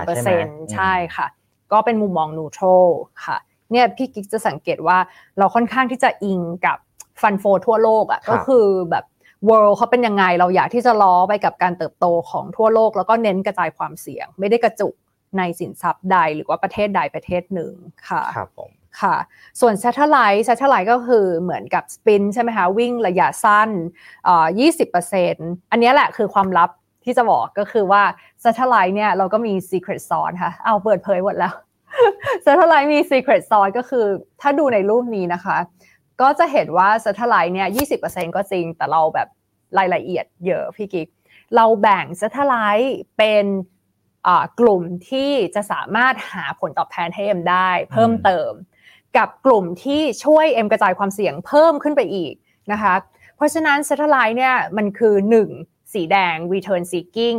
3%ใช่ค่ะ ก็เป็นมุมมอง neutral ค่ะเนี่ยพี่กิ๊กจะสังเกตว่าเราค่อนข้างที่จะอิงกับฟันโฟทั่วโลกอะ่ะก็คือแบบ world เขาเป็นยังไงเราอยากที่จะล้อไปกับการเติบโตของทั่วโลก แล้วก็เน้นกระจายความเสี่ยง ไม่ได้กระจุกในสินทรัพย์ใดหรือว่าประเทศใดประเทศหนึ่งค่ะครับผมค่ะ ส่วน satellite satellite ก็คือเหมือนกับสปินใช่ไหมคะวิ่งระยะสั้นอ่า20%อันนี้แหละคือความลับที่จะบอกก็คือว่า satellite เนี่ยเราก็มี secret sauce ค่ะ เอาเปิดเผยหมดแล้ว satellite มี secret sauce ก็คือถ้าดูในรูปนี้นะคะ ก็จะเห็นว่า Satellite เนี่ย20%ก็จริง แต่เราแบบรายละเอียดเยอะพี่กิ๊ก เราแบ่ง Satellite เป็นกลุ่มที่จะสามารถหาผลตอบแทนให้เอ็มได้ เพิ่มเติม กับกลุ่มที่ช่วยเอ็มกระจายความเสี่ยงเพิ่มขึ้นไปอีกนะคะ เพราะฉะนั้น Satellite เนี่ยมันคือ 1 สีแดง return seeking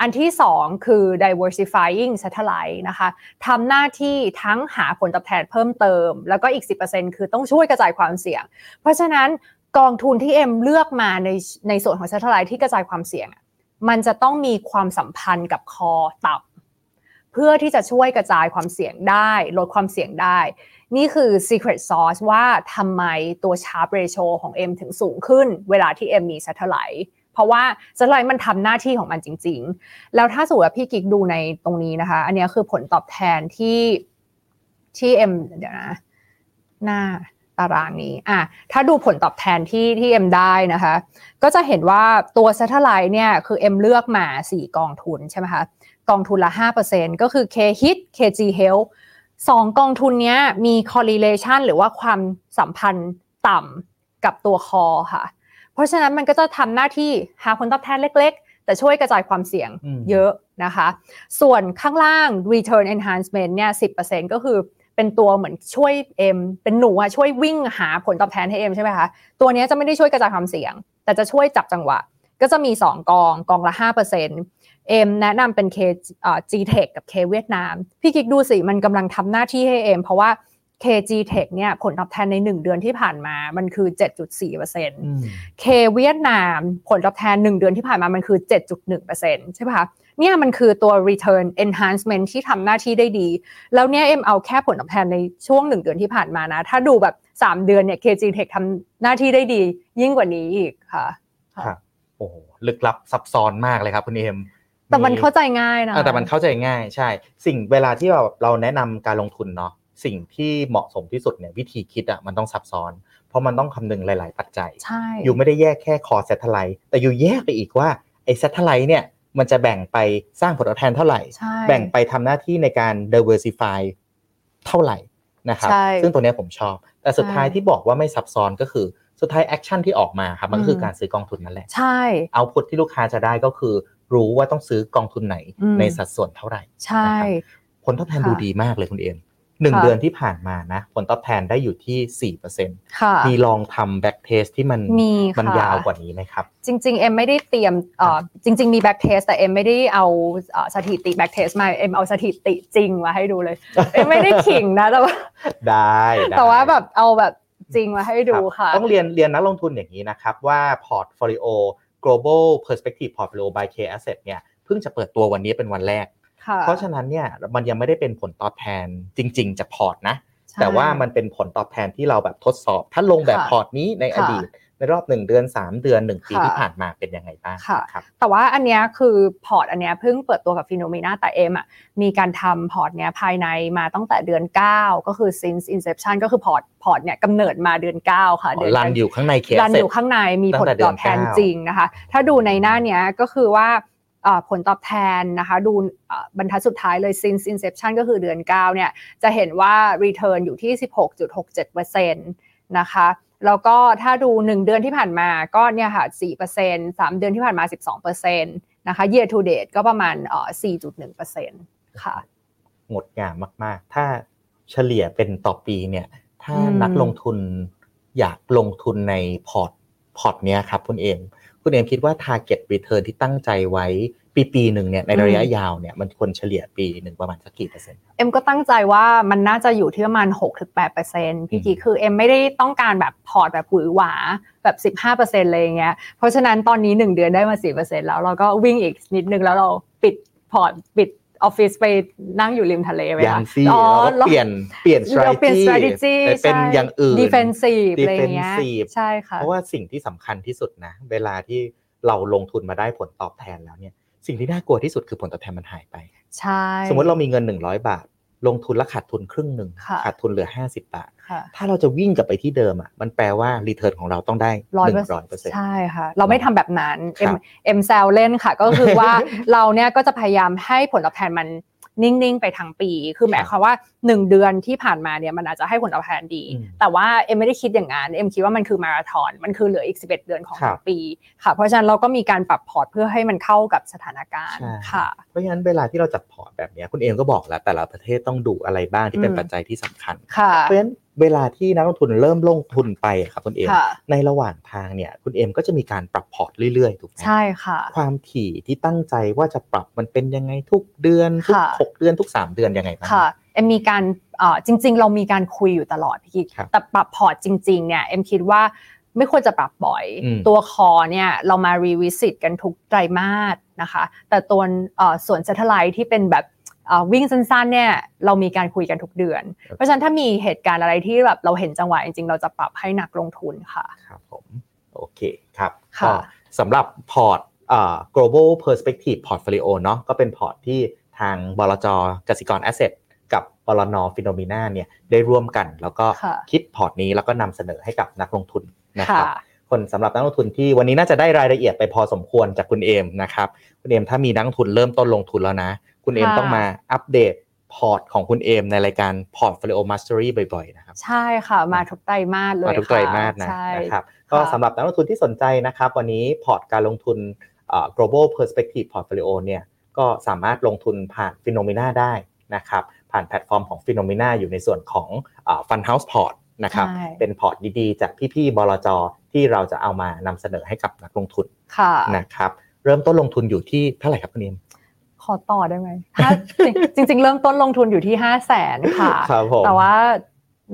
อันที่สองคือ diversifying satellite นะคะทำหน้าที่ทั้งหาผลตอบแทนเพิ่มเติม แล้วก็อีก 10%คือต้องช่วยกระจายความเสี่ยง เพราะฉะนั้นกองทุนที่เอ็มเลือกมาในในส่วนของ satellite ที่กระจายความเสี่ยง มันจะต้องมีความสัมพันธ์กับคอตับ เพื่อที่จะช่วยกระจายความเสี่ยงได้ลดความเสี่ยงได้ นี่คือ secret sauce ว่าทำไมตัว sharp ratio ของ M ถึงสูงขึ้น เวลาที่ M มี satellite เพราะว่าสไลด์มันทำหน้าที่ของมันจริง ๆ แล้วถ้าสมมติว่าพี่กิกดูในตรงนี้นะคะ อันนี้คือผลตอบแทนที่ที่เอ็มเดี๋ยวนะ หน้าตารางนี้อะถ้าดูผลตอบแทนที่ที่เอ็มได้นะคะ ก็จะเห็นว่าตัว Satellite เนี่ยคือเอ็มเลือกมา 4 กองทุนใช่ไหมคะกองทุนละ 5%ก็คือ K-HIT KG Health สองกองทุนนี้มี correlation หรือว่าความสัมพันธ์ต่ำกับตัว core ค่ะ เพราะฉะนั้นมันก็จะทำหน้าที่หาผลตอบแทนเล็ก ๆ แต่ช่วยกระจายความเสี่ยงเยอะนะคะ ส่วนข้างล่าง return enhancement เนี่ย10%ก็คือเป็นตัวเหมือนช่วยเอ็มเป็นหนูอะช่วยวิ่งหาผลตอบแทนให้เอ็มใช่ไหมคะตัวนี้จะไม่ได้ช่วยกระจายความเสี่ยง แต่จะช่วยจับจังหวะ ก็จะมี 2 กองกองละ 5%เอ็มแนะนำเป็น KG Tech กับ K เวียดนาม พี่กิ๊กดูสิ มันกำลังทำหน้าที่ให้เอ็มเพราะว่า KG Tech เนี่ยผลตอบแทนใน 1 เดือนที่ผ่านมามันคือ 7.4% K เวียดนามผลตอบแทน 1 เดือนที่ผ่านมามันคือ 7.1%ใช่ปะคะเนี่ยมันคือตัว return enhancement ที่ทำหน้าที่ได้ดี แล้วเนี่ยเอ็มเอาแค่ผลตอบแทนในช่วง 1 เดือนที่ผ่านมานะ ถ้าดูแบบ 3 เดือนเนี่ย KG Tech ทำหน้าที่ได้ดี ยิ่งกว่านี้อีกค่ะครับโอ้ลึกลับซับซ้อนมากเลยครับคุณเอ็มแต่มันเข้าใจง่ายนะแต่มันเข้าใจง่ายใช่ สิ่งเวลาที่เราเราแนะนำการลงทุนเนาะ สิ่งที่เหมาะสมที่สุดเนี่ยวิธีคิดอะมันต้องซับซ้อน เพราะมันต้องคำนึงหลาย ๆ ปัจจัยใช่อยู่ไม่ได้แยกแค่ core satellite แต่อยู่แยกไปอีกว่าไอ้ satellite เนี่ยมันจะแบ่งไปสร้างผลตอบแทนเท่าไหร่ แบ่งไปทำหน้าที่ในการ diversify เท่าไหร่นะครับ ซึ่งตัวนี้ผมชอบ แต่สุดท้ายที่บอกว่าไม่ซับซ้อนก็คือสุดท้าย action ที่ออกมาครับมันก็คือการซื้อกองทุนนั่นแหละ ใช่ output ที่ลูกค้าจะได้ก็คือ รู้ว่าต้องซื้อกองทุนไหนในสัดส่วนเท่าไหร่ ใช่ ผลตอบแทนดูดีมากเลยคุณเอ็ม หนึ่งค่ะเดือนที่ผ่านมานะ ผลตอบแทนได้อยู่ที่สี่เปอร์เซ็นต์ค่ะมีลองทำ backtest ที่มันมีมันค่ะยาวกว่านี้ไหมครับ จริง ๆ เอ็มไม่ได้เตรียมเอ่อจริง ๆ มี backtest แต่เอ็มไม่ได้เอาเอ่อสถิติ backtest มาเอ็มเอาสถิติจริงมาให้ดูเลยเอ็มไม่ได้ขิงนะแต่ว่าได้ได้แต่ว่าแบบเอาแบบจริงมาให้ดูรับค่ะ ต้องเรียนเรียนนักลงทุนอย่างนี้นะครับ ว่า portfolio global perspective portfolio by KAsset เนี่ยเพิ่งจะเปิดตัววันนี้เป็นวันแรกค่ะ เพราะฉะนั้นเนี่ยมันยังไม่ได้เป็นผลตอบแทนจริง ๆ จากพอร์ตนะใช่แต่ว่ามันเป็นผลตอบแทนที่เราแบบทดสอบ ถ้าลงแบบค่ะพอร์ตนี้ในอค่ะดีตในรอบ 1 เดือน 3 เดือน 1 ปีค่ะที่ผ่านมาเป็นยังไงบ้างค่ะครับแต่ว่าอันเนี้ยคือพอร์ตอันเนี้ยเพิ่งเปิดตัวกับฟิโนเมนาแต่เอ็มอะมีการทำพอร์ตเนี้ยภายในมาตั้งแต่เดือน 9 ก็คือ since inception ก็คือพอร์ตพอร์ตเนี้ยกำเนิดมาเดือน 9 ค่ะเดือนรันอยู่ข้างในเครันเซ็อยู่ข้างในมีผลตั้งแต่เดืตออนบแทนเก้าจริงนะคะ ถ้าดูในหน้าเนี้ยก็คือว่าเอ่อ ผลตอบแทนนะคะ ดูเอ่อบรรทัดสุดท้ายเลย since inception ก็คือเดือน 9 เนี่ย จะเห็นว่า return อยู่ที่ 16.67%นะคะแล้วก็ถ้าดู 1 เดือนที่ผ่านมาก็เนี่ยค่ะ 4% 3 เดือนที่ผ่านมา 12%นะคะ year to date ก็ประมาณเอ่อ4.1%ค่ะ งดงามมาก ๆ ถ้าเฉลี่ยเป็นต่อปีเนี่ย ถ้าอืมนักลงทุนอยากลงทุนในพอร์ต พอร์ตเนี้ยครับคุณเอมคุณเอมคิดว่า target return ที่ตั้งใจไว้ปีปีหนึ่งเนี่ยในระยะยาวเนี่ยมันควรเฉลี่ยปีหนึ่งประมาณสักกี่เปอร์เซ็นต์ครับเอ็มก็ตั้งใจว่ามันน่าจะอยู่ที่ประมาณ6-8%พี่กิ๊กอืมคือเอ็มไม่ได้ต้องการแบบพอร์ตแบบหวือหวาแบบ 15%เลยอย่างเงี้ยเพราะฉะนั้นตอนนี้ 1 เดือนได้มา4%แล้วเราก็วิ่งอีกนิดนึงแล้วเราปิดพอร์ตปิด ออฟฟิศไปนั่งอยู่ริมทะเลไปยังค่ะซี่อ๋อเราก็เปลี่ยนเปลี่ยนเราเปลี่ยน strategy strategy ไปเป็นใช่อย่างอื่น defensive อะไรอย่างเงี้ย defensive ใช่ค่ะเพราะว่าสิ่งที่สำคัญที่สุดนะ เวลาที่เราลงทุนมาได้ผลตอบแทนแล้วเนี่ย สิ่งที่น่ากลัวที่สุดคือผลตอบแทนมันหายไป ใช่ สมมติเรามีเงิน 100 บาท ลงทุนแล้วขาดทุนครึ่งหนึ่งค่ะขาดทุนเหลือ 50 บาทค่ะถ้าเราจะวิ่งกลับไปที่เดิมอะมันแปลว่ารีเทิร์นของเราต้องได้ร้อยหเปอนึ่ร์งร้อยเปอร์เซ็นต์ใช่ค่ะ เราไม่ทำแบบนั้นเอ็มครับเอ็มแซวเล่นค่ะ ก็คือว่าเราเนี่ยก็จะพยายามให้ผลตอบแทนมัน นิ่งๆ ไปทั้งปี คือหมายความว่า 1 เดือนที่ผ่านมาเนี่ยมันอาจจะให้ผลตอบแทนดีอืมแต่ว่าเอ็มไม่ได้คิดอย่างนั้นเอ็มคิดว่ามันคือมาราธอนมันคือเหลืออีก 11 เดือนของครับทั้งปีค่ะ เพราะฉะนั้นเราก็มีการปรับพอร์ตเพื่อให้มันเข้ากับสถานการณ์ใช่ค่ะ เพราะฉะนั้นเวลาที่เราจัดพอร์ตแบบเนี้ยคุณเอมก็บอกแล้วแต่ละประเทศต้องดูอะไรบ้างที่เป็นอืมปัจจัยที่สำคัญค่ะเพราะฉะนั้น เวลาที่นักลงทุนเริ่มลงทุนไปอะครับคุณเอมค่ะในระหว่างทางเนี่ยคุณเอมก็จะมีการปรับพอร์ตเรื่อยๆถูกไหมใช่ค่ะ ความถี่ที่ตั้งใจว่าจะปรับมันเป็นยังไงทุกเดือนทุกค่ะหกเดือนทุกสามเดือนยังไงบ้างค่ะเอ็มมีการเอ่อจริง ๆ เรามีการคุยอยู่ตลอดพี่กิ๊กครับแต่ปรับพอร์ตจริงๆเนี่ยเอ็มคิดว่าไม่ควรจะปรับบ่อยอืมตัว core เนี่ยเรามา revisit กันทุกไตรมาสนะคะ แต่ตัวเอ่อส่วน satellite ที่เป็นแบบเอ่อ วิ่งสั้นๆเนี่ยเรามีการคุยกันทุกเดือน เพราะฉะนั้นถ้ามีเหตุการณ์อะไรที่แบบเราเห็นจังหวะจริงๆ เราจะปรับให้นักลงทุนค่ะครับผมโอเคครับค่ะก็สำหรับพอร์ตอ่า global perspective portfolio เนาะก็เป็นพอร์ตที่ทางบลจกสิกร asset กับบลน Finnomena เนี่ยได้ร่วมกัน แล้วก็ค่ะคิดพอร์ตนี้แล้วก็นำเสนอให้กับนักลงทุนนะครับค่ะคนสำหรับนักลงทุนที่วันนี้น่าจะได้รายละเอียดไปพอสมควรจากคุณเอมนะครับคุณเอมถ้ามีนักลงทุนเริ่มต้นลงทุนแล้วนะ คุณเอมค่ะต้องมาอัปเดตพอร์ตของคุณเอมในรายการ Portfolio Mastery บ่อยๆนะครับ ใช่ค่ะมาทุกไตรมาสเลยมาทุกไตรมาสนะใช่นะครับก็สำหรับนักลงทุนที่สนใจนะครับ วันนี้พอร์ตการลงทุนเอ่อ global perspective portfolio เนี่ยก็สามารถลงทุนผ่าน Finnomena ได้นะครับผ่านแพลตฟอร์มของ Finnomena อยู่ในส่วนของเอ่อ Fund House Port นะครับใช่เป็นพอร์ตดีๆ จากพี่ๆบลจที่เราจะเอามานำเสนอให้กับนักลงทุนค่ะนะครับเริ่มต้นลงทุนอยู่ที่เท่าไหร่ครับคุณเอมข อต่อได้ไหมถ้าจริงจริง ๆ เริ่มต้นลงทุนอยู่ที่ห้าแสนค่ะครับผมแต่ว่า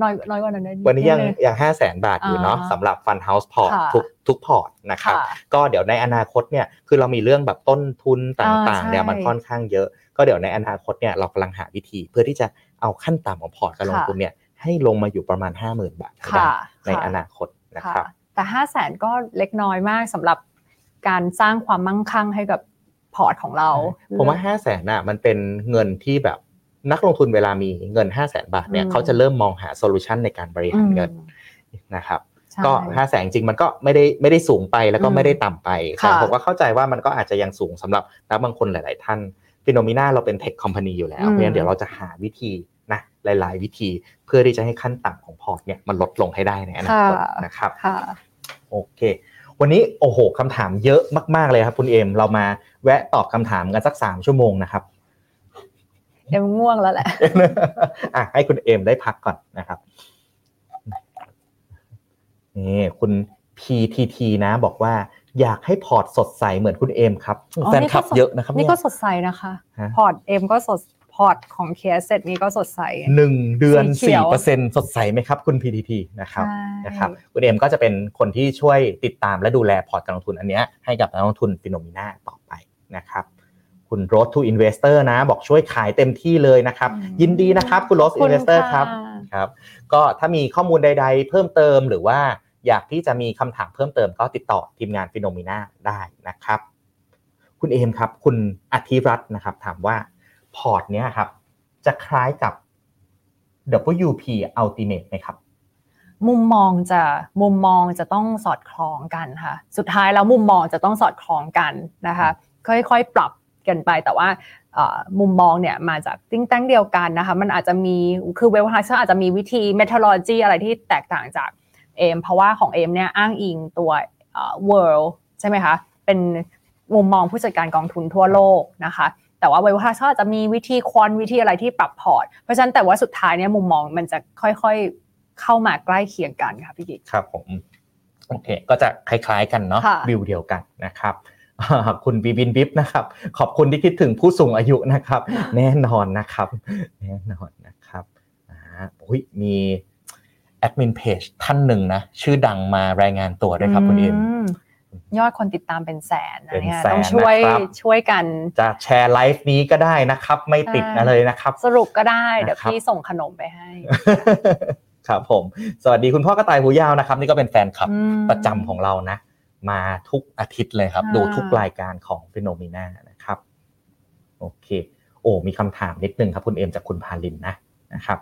น้อยน้อยกว่านั้นได้วันนี้ยังดนึยังห้าแสนบาทอยู่เนาะอ่าสำหรับ Fund House Port ค่ะทุกทุกพอร์ตนะครับค่ะก็เดี๋ยวในอนาคตเนี่ยคือเรามีเรื่องแบบต้นทุนต่างอ่าๆเนี่ยใช่มันค่อนข้างเยอะ ก็เดี๋ยวในอนาคตเนี่ยเรากำลังหาวิธี เพื่อที่จะเอาขั้นต่ำของพอร์ตการลงทุนเนี่ยให้ลงมาอยู่ประมาณ 50,000 บาทให้ได้ค่ะในค่ะอนาคตนะคค่ะรับแต่ห้าแสนก็เล็กน้อยมากสำหรับการสร้างความมั่งคั่งให้กับ พอร์ตของเรา ผมว่า5 0 0แสนน่ะมันเป็นเงินที่แบบนักลงทุนเวลามีเงิน 5 0 0แสนบาทเนี่ยอืมเขาจะเริ่มมองหา solution ในการบริอืหารอืมเงินนะครับใช่ก็5 0 0แสนจริงๆมันก็ไม่ได้ไม่ได้สูงไปแล้วก็อืมไม่ได้ต่ำไปแต่ค่ะผมก็เข้าใจว่ามันก็อาจจะยังสูงสำหรับนักบางคนหลาย ๆ ท่าน Finnomena เราเป็น tech company อยู่แล้วอืมเพราะฉะนั้นเดี๋ยวเราจะหาวิธีนะหลาย ๆ วิธีเพื่อที่จะให้ขั้นต่ำของพอร์ตเนี่ยมันลดลงให้ได้ในอนาคตนะครับค่ะโอเค วันนี้โอ้โหคำถามเยอะมาก ๆเลยครับ คุณเอมเรามาแวะตอบคำถามกันสักสามชั่วโมงนะครับเอ็มง่วงแล้วแหละอะให้คุณเอมได้พักก่อนนะครับนี่คุณ PTT นะบอกว่าอยากให้พอร์ตสดใสเหมือนคุณเอมครับอ๋อแฟนนี่คลับก็สดเยอะนะครับนี่เนี่ยก็สดใสนะคะฮะพอร์ตเอ็มก็สด พอร์ตของ K Asset นี้ก็สดใสหนึ่งเดือนสีเขียวสี่เปอร์เซ็นต์สดใสไหมครับคุณ PTT นะครับใช่นะครับคุณเอมก็จะเป็นคนที่ช่วยติดตามและดูแลพอร์ตการลงทุนอันเนี้ยให้กับนักลงทุน Finnomena ต่อไปนะครับคุณ Road to Investor นะ บอกช่วยขายเต็มที่เลยนะครับ ยินดีนะครับคุณ Road ขอบคุณ Investor ค่ะครับครับ ก็ถ้ามีข้อมูลใด ๆ เพิ่มเติมหรือว่าอยากที่จะมีคำถามเพิ่มเติมก็ติดต่อทีมงาน Finnomena ได้นะครับ คุณเอมครับ คุณอธิรัตน์นะครับ ถามว่า พอร์ตเนี้ยครับ จะคล้ายกับ WP Ultimate ไหมครับมุมมองจะมุมมองจะต้องสอดคล้องกันค่ะสุดท้ายแล้วมุมมองจะต้องสอดคล้องกันนะคะค่อยๆปรับกันไปแต่ว่ามุมมองเนี่ยมาจาก think tank เดียวกันนะคะมันอาจจะมีคือเวลไฮเซอร์อาจจะมีวิธี methodology อะไรที่แตกต่างจากเอมเพราะว่าของเอมเนี่ยอ้างอิงตัว world ใช่ไหมคะเป็นมุมมองผู้จัดการกองทุนทั่วโลกนะคะ แต่ว่าเวลไฮเซอร์อาจจะมีวิธี quant วิธีอะไรที่ปรับพอร์ต เพราะฉะนั้นแต่ว่าสุดท้ายเนี่ยมุมมองมันจะค่อยๆเข้ามาใกล้เคียงกันค่ะพี่กิ๊กครับผมโอเค ก็จะคล้ายๆ กันเนาะค่ะวิวเดียวกันนะครับอ่าคุณบีบินบิฟนะครับ ขอบคุณที่คิดถึงผู้สูงอายุนะครับ แน่นอนนะครับ แน่นอนนะครับอ่าอุ้ยมีแอดมินเพจท่านหนึ่งนะ ชื่อดังมารายงานตัวด้วยครับคุณเอ็ม ยอดคนติดตามเป็นแสนนะเนี่ยเป็นแสนต้องช่วยนะครับช่วยกัน จะแชร์ไลฟ์นี้ก็ได้นะครับ ไม่ติดใช่อะไรนะครับ สรุปก็ได้ เดี๋ยวนะครับพี่ส่งขนมไปให้ ครับผม สวัสดีคุณพ่อกระต่ายหูยาวนะครับ นี่ก็เป็นแฟนคลับอืมประจำของเรานะ มาทุกอาทิตย์เลยครับอ่าดูทุกรายการของ Finnomena นะครับ โอเค โอ้มีคำถามนิดนึงครับ คุณเอ็มจากคุณพาลินนะนะครับ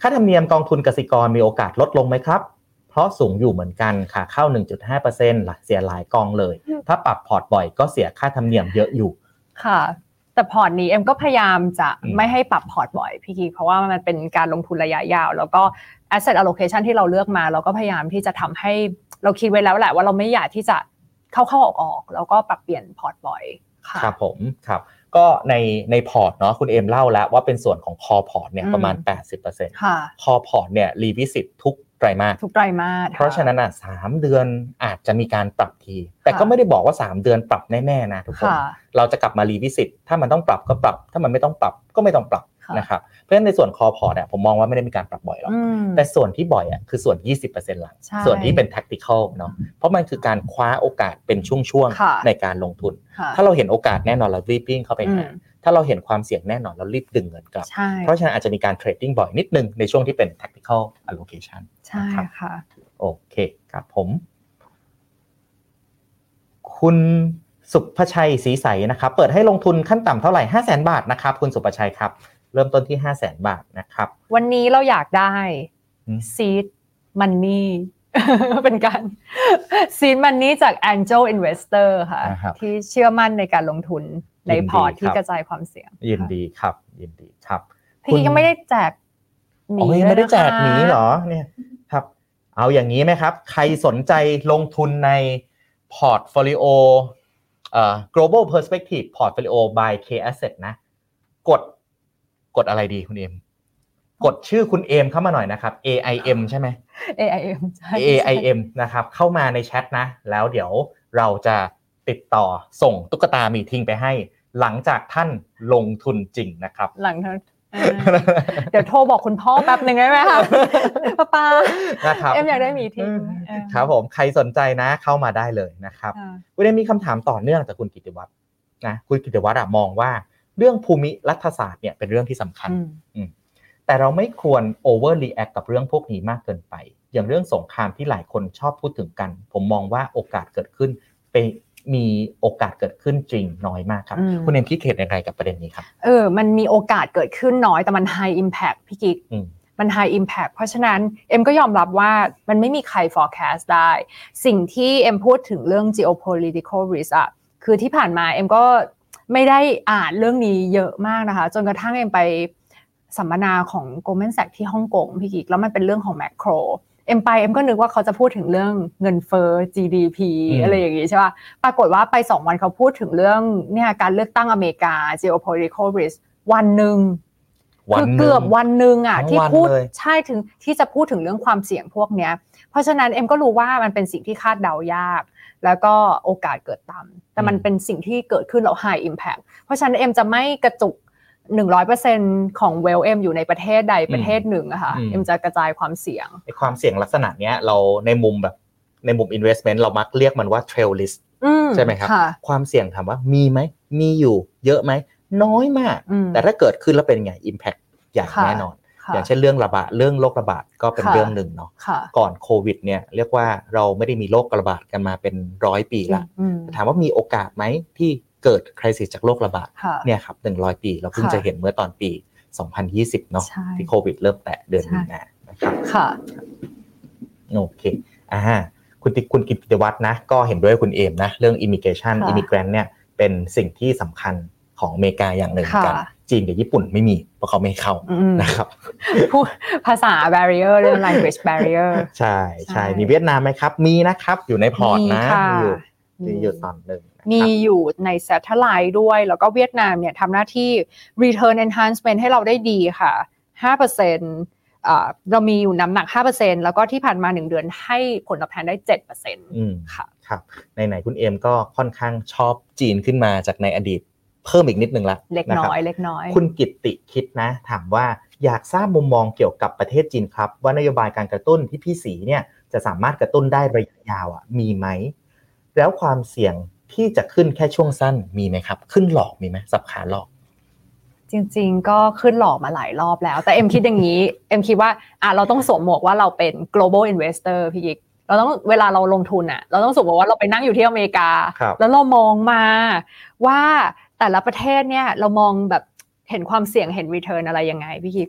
ค่าธรรมเนียมกองทุนกสิกรมีโอกาสลดลงไหมครับ เพราะสูงอยู่เหมือนกันค่ะเข้า 1.5%หลักเสียหลายกองเลย ถ้าปรับพอร์ตบ่อยก็เสียค่าธรรมเนียมเยอะอยู่ค่ะแต่พอร์ตนี้เอ็มก็พยายามจะอืมไม่ให้ปรับพอร์ตบ่อยพี่กิ๊กเพราะว่ามันเป็นการลงทุนระยะยาว แล้วก็ asset allocation ที่เราเลือกมา เราก็พยายามที่จะทำให้เราคิดไว้แล้วแหละว่าเราไม่อยากที่จะเข้าเข้าออกออกๆแล้วก็ปรับเปลี่ยนพอร์ตบ่อยค่ะครับผมครับก็ในในพอร์ตเนาะคุณเอ็มเล่าแล้วว่าเป็นส่วนของ core พอร์ตเนี่ยอืมประมาณ 80%ค่ะ core พอร์ตเนี่ย revisit ทุก ไตรมาสทุกไตรมาสเพราะฉะนั้นอะสามเดือนอาจจะมีการปรับที แต่ค่ะก็ไม่ได้บอกว่า 3 เดือนปรับแน่ๆนะทุกคนค่ะเราจะกลับมา revisit ถ้ามันต้องปรับก็ปรับ ถ้ามันไม่ต้องปรับก็ไม่ต้องปรับค่ะนะครับเพราะฉะนั้นในส่วน core พอร์ตเนี่ยผมมองว่าไม่ได้มีการปรับบ่อยหรอกอืมแต่ส่วนที่บ่อยอะคือส่วน 20%หลังใช่ส่วนที่เป็น tactical เนาะเพราะมันคือการคว้าโอกาสเป็นช่วงค่ะๆในการลงทุนค่ะถ้าเราเห็นโอกาสแน่นอนเรารีบวิ่งเข้าไปอืหาม ถ้าเราเห็นความเสี่ยงแน่นอนเรารีบดึงเงินกลับใช่เพราะฉะนั้นอาจจะมีการเทรดดิ้งบ่อยนิดนึงในช่วงที่เป็น tactical allocation ใช่นะครับค่ะโอเคครับผม คุณสุภชัยศรีใสนะครับ เปิดให้ลงทุนขั้นต่ำเท่าไหร่ 5 0 0 0 0 0บาทนะครับ คุณสุภชัยครับ เริ่มต้นที่ 5 0 0 0 0 0บาทนะครับ วันนี้เราอยากได้อืม seed money เป็นการ seed money จาก Angel Investor ค่ะนะครับที่เชื่อมั่นในการลงทุน ในยินดีพอร์ตที่ครับกระจายความเสี่ยง ยินดีครับ ยินดีครับ พี่ยังไม่ได้แจกหมีโอ้ยังไม่ได้แจกหมีเลยนะคะเหรอเนี่ยครับ เอาอย่างนี้ไหมครับ ใครสนใจลงทุนใน portfolio เอ่อ global perspective portfolio by K Asset นะ กดกดอะไรดีคุณเอมกดชื่อคุณเอมเข้ามาหน่อยนะครับ AIM ใช่ไหม AIM ใช่ AIM นะครับ เข้ามาในแชทนะ แล้วเดี๋ยวเราจะ ติดต่อส่งตุ๊กตามีทิ้งไปให้ หลังจากท่านลงทุนจริงนะครับ หลังเท่าเออเดี๋ยวโทรบอกคุณพ่อแป๊บหนึ่งได้ไหมคะป้าป้านะครับเอ็มอยากได้หมีทิ้งเออครับผมใครสนใจนะเข้ามาได้เลยนะครับค่ะคุณเอมมีคำถามต่อเนื่องจากคุณกิติวัตรนะคุณกิติวัตรอะมองว่าเรื่องภูมิรัฐศาสตร์เนี่ยเป็นเรื่องที่สำคัญอืมแต่เราไม่ควร over react กับเรื่องพวกนี้มากเกินไป อย่างเรื่องสงครามที่หลายคนชอบพูดถึงกัน ผมมองว่าโอกาสเกิดขึ้นเป็น มีโอกาสเกิดขึ้นจริงน้อยมากครับอืมคุณเอ็มคิดเห็นอย่างไรกับประเด็นนี้ครับ เออ มันมีโอกาสเกิดขึ้นน้อยแต่มัน high impact พี่กิ๊กอืมมัน high impact เพราะฉะนั้น เอ็มก็ยอมรับว่ามันไม่มีใคร forecast ได้ สิ่งที่เอ็มพูดถึงเรื่อง geopolitical risk อะคือที่ผ่านมาเอ็มก็ไม่ได้อ่านเรื่องนี้เยอะมากนะคะ จนกระทั่งเอ็มไปสัมมนาของ Goldman Sachs ที่ฮ่องกงพี่กิ๊กแล้วมันเป็นเรื่องของ macro เอ็มไปเอ็มก็นึกว่าเขาจะพูดถึงเรื่องเงินเฟ้อ GDP อืมอะไรอย่างงี้ใช่ป่ะปรากฏว่าไปสองวันเขาพูดถึงเรื่องเนี่ยการเลือกตั้งอเมริกา geopolitical risk วันหนึ่งวันคือหนึ่งเกือบวันหนึ่งอะทั้งที่วันพูดเลยใช่ถึงที่จะพูดถึงเรื่องความเสี่ยงพวกเนี้ย เพราะฉะนั้นเอ็มก็รู้ว่ามันเป็นสิ่งที่คาดเดายาก แล้วก็โอกาสเกิดต่ำแต่มันเป็นสิ่งที่เกิดขึ้นแล้ว high impact เพราะฉะนั้นเอ็มจะไม่กระจุก 100%ของเวลเอ็มอยู่ในประเทศใดประเทศหนึ่งอะค่ะอืมเอ็มจะกระจายความเสี่ยงไอ้ความเสี่ยงลักษณะเนี้ยเราในมุมแบบในมุม investment เรามักเรียกมันว่า trail list อืใช่ไหมครับค่ะความเสี่ยงถามว่ามีไหม มีอยู่เยอะไหม น้อยมากอืมแต่ถ้าเกิดขึ้นแล้วเป็นไง impact ใหญ่ค่ะแน่นอนค่ะอย่างเช่นเรื่องระบาดเรื่องโรคระบาดก็เป็นค่ะเรื่องหนึ่งเนาะค่ะก่อนโควิดเนี่ยเรียกว่าเราไม่ได้มีโรคระบาดกันมาเป็นร้อยปีละอืมถามว่ามีโอกาสไหมที่ เกิดคริสิจากโรคระบาดค่ะเนี่ยครับหนึ่งร้อยปีเราเพิ่งค่ะจะเห็นเมื่อตอนปี 2020 เนาะใช่ที่โควิดเริ่มแตะเดือนใช่มีนานะครับค่ะโอเคอ่าคุณติคุณกิตติวัฒน์นะ ก็เห็นด้วยคุณเอมนะ เรื่อง immigration ค่ะ immigrant เนี่ยเป็นสิ่งที่สำคัญของอเมริกาอย่างหนึ่งเหมือนกันค่ะจีนกับญี่ปุ่นไม่มีเพราะเขาไม่ให้เข้าอืมนะครับพูดภาษา barrier เรื่อง language barrier ใช่ใช่ใช่มีเวียดนามไหมครับ มีนะครับ อยู่ในพอร์ตนะมีค่ะมีอยู่ มีมีอยู่ตอนหนึ่งนะครับมีอยู่ใน satellite ด้วย แล้วก็เวียดนามเนี่ยทำหน้าที่ return enhancement ให้เราได้ดีค่ะ5%อ่าเรามีอยู่น้ำหนัก 5%แล้วก็ที่ผ่านมา 1 เดือนให้ผลตอบแทนได้7%อืมค่ะครับไหนๆคุณเอมก็ค่อนข้างชอบจีนขึ้นมาจากในอดีตเพิ่มอีกนิดนึงละเล็กะครับน้อยเล็กน้อย คุณกิตติคิดนะ ถามว่าอยากทราบมุมมองเกี่ยวกับประเทศจีนครับ ว่านโยบายการกระตุ้นที่พี่สีเนี่ยจะสามารถกระตุ้นได้ระยะยาวอะมีไหม แล้วความเสี่ยงที่จะขึ้นแค่ช่วงสั้นมีไหมครับ ขึ้นหลอกมีไหมสับขาหลอก จริง ๆ ก็ขึ้นหลอกมาหลายรอบแล้ว แต่เอ็มคิดอย่างนี้เอ็มคิดว่าอะเราต้องสวมหมวกว่าเราเป็น global investor พี่ยิกเราต้องเวลาเราลงทุนอะเราต้องสวมหมวกว่าเราไปนั่งอยู่ที่อเมริกาครับแล้วเรามองมาว่าแต่ละประเทศเนี่ยเรามองแบบเห็นความเสี่ยงเห็น return อะไรยังไงพี่คิด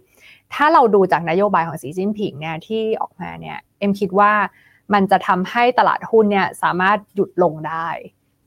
ถ้าเราดูจากนโยบายของสีจิ้นผิงเนี่ยที่ออกมาเนี่ยเอ็มคิดว่า มันจะทำให้ตลาดหุ้นเนี่ยสามารถหยุดลงได้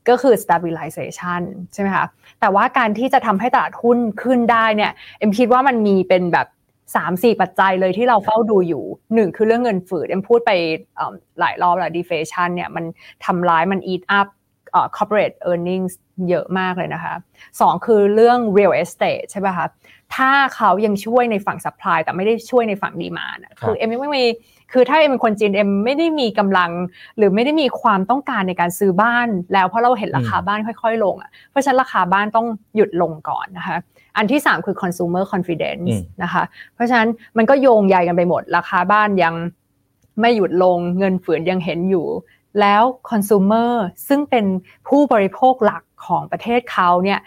ก็คือ stabilization ใช่ไหมคะแต่ว่าการที่จะทำให้ตลาดหุ้นขึ้นได้เนี่ยเอ็มคิดว่ามันมีเป็นแบบ3ามสี่ปัจจัยเลยที่เราเฝ้าดูอยู่หนึ่งคือเรื่องเงินฝืดเอ็มพูดไปเอิ่มหลายรอบแล้ว deflation เนี่ยมันทำร้ายมัน eat up เอ่อ corporate earnings เยอะมากเลยนะคะสองคือเรื่อง real estate ใช่ป่ะคะถ้าเขายังช่วยในฝั่ง supply แต่ไม่ได้ช่วยในฝั่ง demand อะครับคือเอ็มยังไม่มี คือถ้าเอ็มเป็นคนจีนเอ็มไม่ได้มีกำลัง หรือไม่ได้มีความต้องการในการซื้อบ้าน แล้วเพราะเราเห็นราคาบ้านค่อย ๆ ลงอะเพราะฉะนั้นราคาบ้านต้องหยุดลงก่อนนะคะอันที่ 3 คือ consumer confidence อืมนะคะเพราะฉะนั้นมันก็โยงใยกันไปหมด ราคาบ้านยังไม่หยุดลงเงินฝืนยังเห็นอยู่ แล้ว consumer ซึ่งเป็นผู้บริโภคหลักของประเทศเขาเนี่ย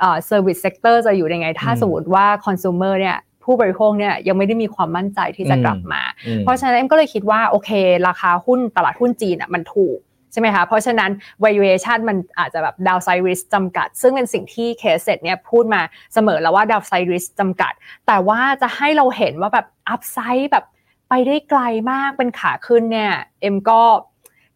เอ่อ service sector จะอยู่ยังไง ถ้าอืมสมมติว่า consumer เนี่ย ผู้บริโภคเนี่ยยังไม่ได้มีความมั่นใจที่จะกลับมาอืมเพราะฉะนั้นเอ็มก็เลยคิดว่าโอเค ราคาหุ้นตลาดหุ้นจีนอะมันถูกใช่ไหมคะ เพราะฉะนั้น valuation มันอาจจะแบบ downside risk จำกัด ซึ่งเป็นสิ่งที่เคสเซ็ตเนี่ยพูดมาเสมอแล้วว่า downside risk จำกัด แต่ว่าจะให้เราเห็นว่าแบบ upside แบบไปได้ไกลมากเป็นขาขึ้นเนี่ย เอ็มก็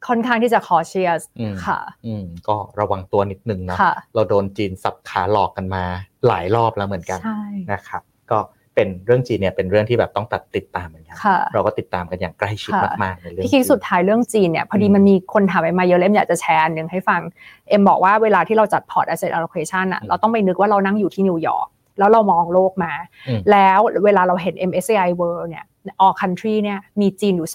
ค่อนข้างที่จะ cautious อืมค่ะ อืมก็ระวังตัวนิดนึงเนาะค่ะเราโดนจีนสับขาหลอกกันมาหลายรอบแล้วเหมือนกันใช่นะครับ ก็ เป็นเรื่องจีนเนี่ยเป็นเรื่องที่แบบต้องตัดติดตามเหมือนกันค่ะเราก็ติดตามกันอย่างใกล้ชิดค่ะมากๆในเรื่องพี่กิ๊กจีนสุดท้ายเรื่องจีนเนี่ยพอดีอืมมันมีคนถามไปมาเยอะเลยเอ็มอยากจะแชร์อันหนึ่งให้ฟัง เอ็มบอกว่าเวลาที่เราจัดพอร์ต asset allocation อะอืมเราต้องไปนึกว่าเรานั่งอยู่ที่นิวยอร์กแล้วเรามองโลกมาอืมแล้วเวลาเราเห็น MSCI World เนี่ย all country เนี่ยมีจีนอยู่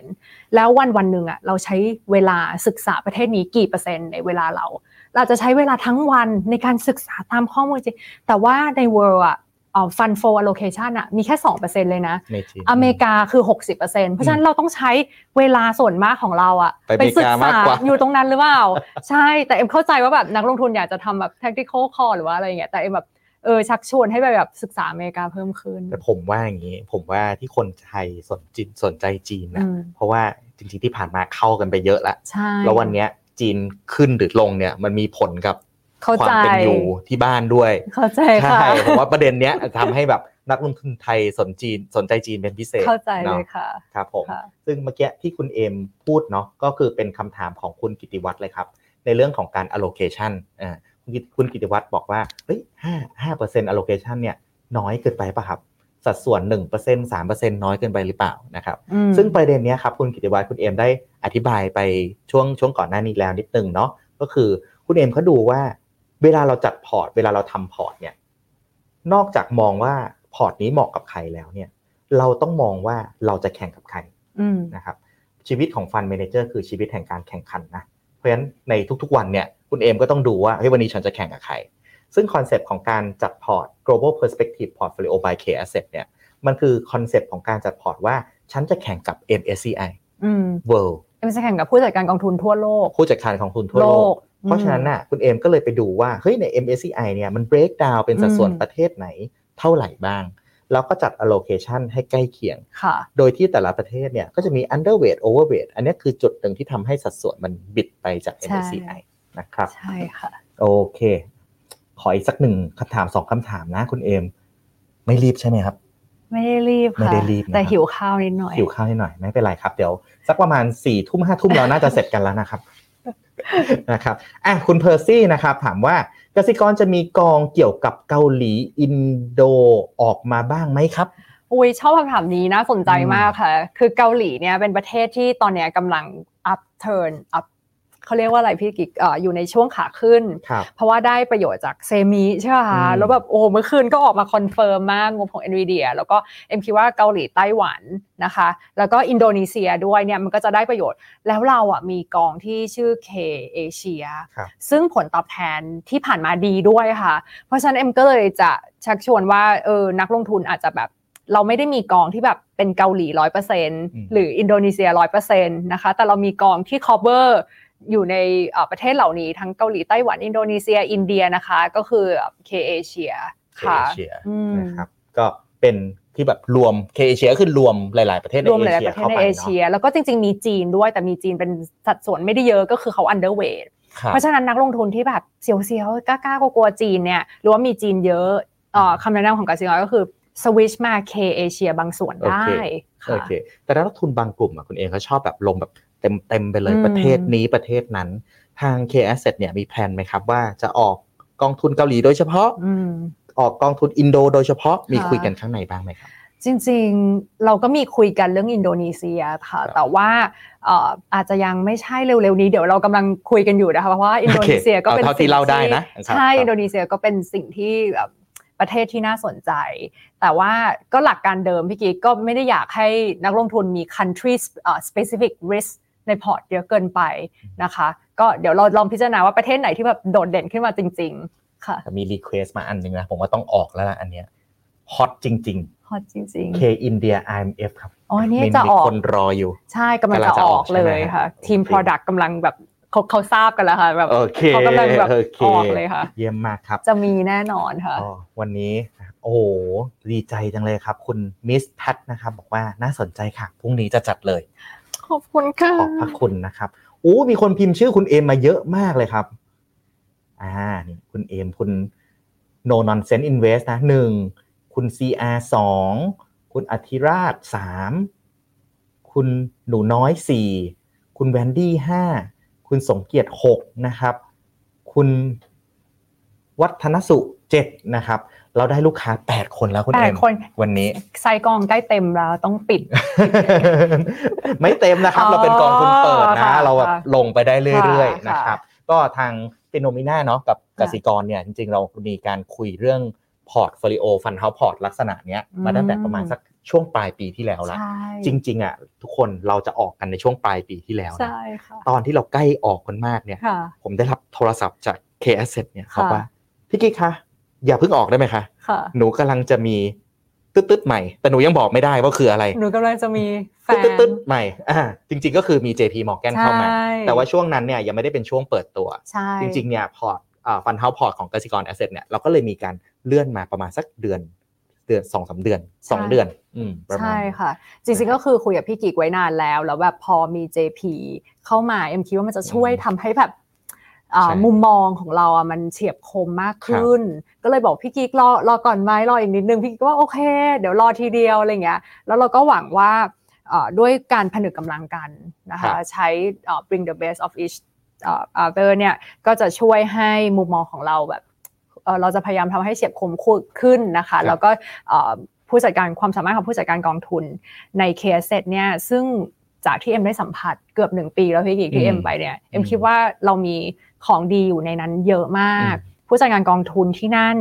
2%แล้ววันวันหนึ่งอะเราใช้เวลาศึกษาประเทศนี้กี่เปอร์เซ็นต์ในเวลาเรา เราจะใช้เวลาทั้งวันในการศึกษาตามข้อมูลจริงแต่ว่าใน world อะ เอ่อ fund flow allocation อะมีแค่2%เลยนะในจีนอเมริกาคือ60%เพราะฉะนั้นเราต้องใช้เวลาส่วนมากของเราอะไปศึกษาอเมริกามากกว่าอยู่ตรงนั้นหรือเปล่า ใช่แต่เอ็มเข้าใจว่าแบบนักลงทุนอยากจะทำแบบ tactical call หรือว่าอะไรอย่างเงี้ยแต่เอ็มแบบเออชักชวนให้ไปแบบศึกษาอเมริกาเพิ่มขึ้น แต่ผมว่าอย่างนี้ ผมว่าที่คนไทยสนจีนสนใจจีนนะอืมเพราะว่าจริงๆที่ผ่านมาเข้ากันไปเยอะแล้วใช่แล้ววันเนี้ยจีนขึ้นหรือลงเนี่ยมันมีผลกับเข้า ควาใจมเป็นอยู่ที่บ้านด้วย เข้าใจค่ะใช่ผมว่าประเด็นเนี้ยทำให้แบบนักลงทุนไทยสนจีนสนใจจีนเป็นพิเศษเข้าใจเลนาะยค่ะครับผมค่ะซึ่งเมื่อกี้ที่คุณเอมพูดเนาะก็คือเป็นคำถามของคุณกิติวัตรเลยครับ ในเรื่องของการ allocation อ่าคุณกิคุณกิติวัตรบอกว่าเฮ้ยห้าห้าเปอร์เซ็นต์ allocation เนี่ยน้อยเกินไปป่ะครับสัดส่วนหนึ่งเปอร์เซ็นต์สามเปอร์เซ็นต์น้อยเกินไปหรือเปล่านะครับอืมซึ่งประเด็นเนี้ยครับคุณกิติวัตรคุณเอมได้อธิบายไปช่วงช่วงก่อนหน้านี้แล้วนิดนึงเนาะก็คือคุณเอมเขาดูว่า เวลาเราจัดพอร์ต เวลาเราทำพอร์ตเนี่ยนอกจากมองว่าพอร์ตนี้เหมาะกับใครแล้วเนี่ยเราต้องมองว่าเราจะแข่งกับใครอืมนะครับชีวิตของ fund manager คือชีวิตแห่งการแข่งขันนะเพราะฉะนั้นในทุกๆวันเนี่ยคุณเอมก็ต้องดูว่าเฮ้ยวันนี้ฉันจะแข่งกับใคร ซึ่งคอนเซปต์ของการจัดพอร์ต global perspective portfolio by K asset เนี่ยมันคือคอนเซปต์ของการจัดพอร์ตว่าฉันจะแข่งกับ MSCI อืม World เอ็มจะแข่งกับผู้จัดการกองทุนทั่วโลก ผู้จัดการกองทุนทั่วโลก เพราะฉะนั้นน่ะคุณเอมก็เลยไปดูว่าเฮ้ยใน MSCI เนี่ยมัน break down เป็นสัดส่วนอืมประเทศไหนเท่าไหร่บ้างแล้วก็จัด allocation ให้ใกล้เคียงค่ะโดยที่แต่ละประเทศเนี่ยก็จะมี underweight overweight อันนี้คือจุดหนึ่งที่ทำให้สัดส่วนมันบิดไปจากใช่ MSCI นะครับ ใช่ค่ะ โอเค ขออีกสักหนึ่งคำถามสองคำถามนะคุณเอม ไม่รีบใช่ไหมครับ ไม่ได้รีบไม่ค่ะได้รีบนะครับแต่หิวข้าวนิดหน่อย หิวข้าวนิดหน่อย ไม่เป็นไรครับ เดี๋ยว สักประมาณ4ี่ทุ่มห้าทุ่มเราน่าจะเสร็จกันแล้วนะครับ นะครับอะคุณเพอร์ซี่นะครับถามว่ากสิกรจะมีกองเกี่ยวกับเกาหลีอินโดออกมาบ้างไหมครับอุ้ยชอบคำถามนี้น่าสนใจมากค่ะ คือเกาหลีเนี่ยเป็นประเทศที่ตอนนี้กำลัง up turn up เขาเรียกว่าอะไรพี่กิ๊กเอ่ออยู่ในช่วงขาขึ้นครับเพราะว่าได้ประโยชน์จาก semi ใช่ไหมคะอืมแล้วแบบโอ้เมื่อคืนก็ออกมาคอนเฟิร์มมากงบของ NVIDIA แล้วก็เอ็มคิดว่าเกาหลีไต้หวันนะคะ แล้วก็อินโดนีเซียด้วยเนี่ยมันก็จะได้ประโยชน์ แล้วเราอะมีกองที่ชื่อ K Asia ครับซึ่งผลตอบแทนที่ผ่านมาดีด้วยค่ะ เพราะฉะนั้นเอ็มก็เลยจะชักชวนว่าเออนักลงทุนอาจจะแบบเราไม่ได้มีกองที่แบบเป็นเกาหลีร้อยเปอร์เซ็นต์หรืออินโดนีเซียร้อยเปอร์เซ็นต์นะคะแต่เรามีกองที่ cover อยู่ในเอ่อประเทศเหล่านี้ทั้งเกาหลีไต้หวันอินโดนีเซีย อินเดียนะคะ ก็คือ K Asia ค่ะเอเชียอืมนะครับก็เป็นที่แบบรวมเคเอเชียก็คือรวมหลาย ๆ ประเทศในรวมหเอลายเชีๆยประเทศเข้าในไปเอเนาะเชียแล้วก็จริง ๆ มีจีนด้วยแต่มีจีนเป็นสัดส่วนไม่ได้เยอะก็คือเขา underweight ครับเพราะฉะนั้นนักลงทุนที่แบบเสียวๆกล้าๆกลัวๆจีนเนี่ยหรือว่ามีจีนเยอะเอ่อคำแนะนำของกสิกรก็คือสวิชมา K เอเชียบางส่วนได้โอค่ะเคแต่นักลงทุนบางกลุ่มอะคุณเองเขาชอบแบบลงแบบ เต็มเต็มๆไปเลยอืมประเทศนี้ประเทศนั้น ทาง K Asset เนี่ยมีแผนไหมครับว่าจะออกกองทุนเกาหลีโดยเฉพาะอืมออกกองทุนอินโดโดยเฉพาะมีค่ะคุยกันข้างในบ้างไหมครับจริงๆ เราก็มีคุยกันเรื่องอินโดนีเซียค่ะครับแต่ว่าเอ่ออาจจะยังไม่ใช่เร็วๆนี้เดี๋ยวเรากำลังคุยกันอยู่นะคะเพราะว่าอินโดนีเซียก็เป็นเอาเท่าที่สิ่งเล่าได้นะครับใช่ครับอินโดนีเซียก็เป็นสิ่งที่แบบประเทศที่น่าสนใจ แต่ว่าก็หลักการเดิมพี่กิ๊กก็ไม่ได้อยากให้นักลงทุนมี country เอ่อ specific risk ในพอร์ตเยอะเกินไปนะคะ ก็เดี๋ยวเราลองพิจารณาว่าประเทศไหนที่แบบโดดเด่นขึ้นมาจริง ๆ ค่ะแต่มี request มาอันหนึงนะ ผมว่าต้องออกแล้วล่ะอันเนี้ยฮอตจริงฮอตจริงๆ K India RMF ครับๆอ๋อนี่มีจะมีออกคนรออยู่ ใช่กำลังกำลังจะจะออออกกเลยใช่ไหมค่ะ ทีมโอเค Product กำลังแบบเขาเขาทราบกันแล้วค่ะแบบโอเคเขากำลังแบบโอเคออกเลยค่ะ เยี่ยมมากครับ จะมีแน่นอนค่ะอ๋อวันนี้นะครับโอ้โหดีใจจังเลยครับ คุณมิสแพทนะครับ บอกว่าน่าสนใจค่ะพรุ่งนี้จะจัดเลย ขอบคุณค่ะขอบพระคุณนะครับโอ้มีคนพิมพ์ชื่อคุณเอมมาเยอะมากเลยครับ อ่านี่คุณเอมคุณ no nonsense invest นะหนึ่งคุณ CR สองคุณอธิราชสามคุณหนูน้อยสี่คุณแวนดี้ห้าคุณสมเกียรติหกนะครับ คุณวัฒนสุเจ็ดนะครับ เราได้ลูกค้าแปดคนแล้วคุณแปเอดมคนวันนี้ไซต์กองใกล้เต็มแล้วต้องปิด ไม่เต็มนะครับอ๋อเราเป็นกองทุนเปิดนะค่ะเราแบบค่ะลงไปได้เรื่อยๆค่ะนะครับ ก็ทางเป็นโนมิน่าเนาะกับกค่ะสิกรเนี่ยจริงๆ เรามีการคุยเรื่องพอร์ตโฟลิโอฟันเฮาพอร์ตลักษณะเนี้ยมาตั้งแต่อืมประมาณสักช่วงปลายปีที่แล้วละใช่จริง ๆอะทุกคนเราจะออกกันในช่วงปลายปีที่แล้วนะใช่ค่ะตอนที่เราใกล้ออกกันมากเนี่ยค่ะผมได้รับโทรศัพท์จาก K Asset เนี่ยค่ะบอกว่าพี่กิ๊กคะ อย่าเพิ่งออกได้ไหมคะค่ะ หนูกำลังจะมีตึ๊ดๆใหม่ แต่หนูยังบอกไม่ได้ว่าคืออะไร หนูกำลังจะมีแฟตึ๊ดนตึ๊ดๆใหม่อ่าจริง ๆ ก็คือมี JP Morgan เข้ามาใช่แต่ว่าช่วงนั้นเนี่ยยังไม่ได้เป็นช่วงเปิดตัวใช่จริงๆเนี่ยพอร์ตอ่า fund house พอร์ตของกสิกรแอสเซทเนี่ยเราก็เลยมีการเลื่อนมาประมาณสักเดือนเดือนสองสามเดือนสองเดือนอืมประมาณใช่นี้ค่ะ จริงๆก็คือคุยกับพี่กิกไว้นานแล้ว แล้วแบบพอมี JP เข้ามาเอ็มคิดว่ามันจะช่วยทำให้แบบอ่าใช่ มุมมองของเราอะมันเฉียบคมมากขึ้น ก็เลยบอกพี่กิกรอรอก่อนไหมรออีกนิดนึงพี่กิกก็ว่าโอเค เดี๋ยวรอทีเดียวอะไรเงี้ยแล้วเราก็หวังว่าเอ่อด้วยการผนึกกำลังกันนะครัคะบใช้เอ่อ bring the best of each เอ่อ other เนี่ยก็จะช่วยให้มุมมองของเราแบบเอ่อเราจะพยายามทำให้เฉียบคมขึ้นนะคะแล้วก็เอ่อผู้จัดการความสามารถของผู้จัดการกองทุนใน K Asset เนี่ยซึ่งจากที่เอ็มได้สัมผัสเกือบหนึ่งปีแล้วพี่กิกที่อืมเอ็มไปเนี่ยเอ็มอืมคิดว่าเรามี ของดีอยู่ในนั้นเยอะมากอืมผู้จัดการกองทุนที่นั่น